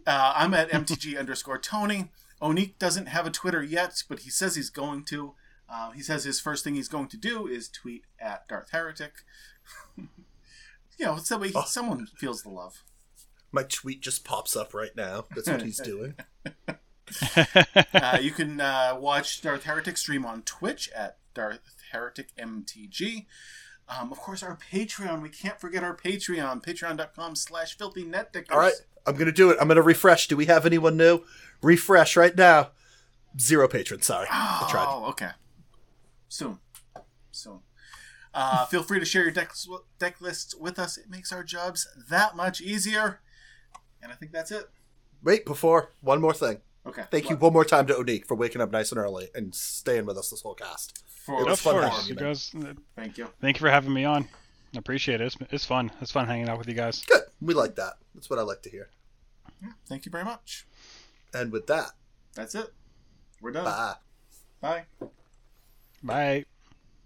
uh, I'm at mtg underscore Tony. Onik doesn't have a Twitter yet, but he says he's going to. Uh, he says his first thing he's going to do is tweet at Darth Heretic. you know, it's that way Oh. someone feels the love. My tweet just pops up right now. That's what he's doing. uh, you can uh, watch Darth Heretic stream on Twitch at Darth Heretic MTG. Um, of course, our Patreon. We can't forget our Patreon. Patreon.com slash filthy net All right, I'm gonna do it. I'm gonna refresh. Do we have anyone new? Refresh right now. Zero patrons. Sorry, I tried. Oh, okay. Soon. Soon. Uh, feel free to share your deck, deck lists with us. It makes our jobs that much easier. And I think that's it. Wait, before one more thing. Okay. Thank you one more time to Onique for waking up nice and early and staying with us this whole cast. For, It was of fun course, you you, guys. uh, Thank you. Thank you for having me on. I appreciate it. It's, it's fun. It's fun hanging out with you guys. Good. We like that. That's what I like to hear. Yeah, thank you very much. And with that, That's it. We're done. bye. Bye. Bye.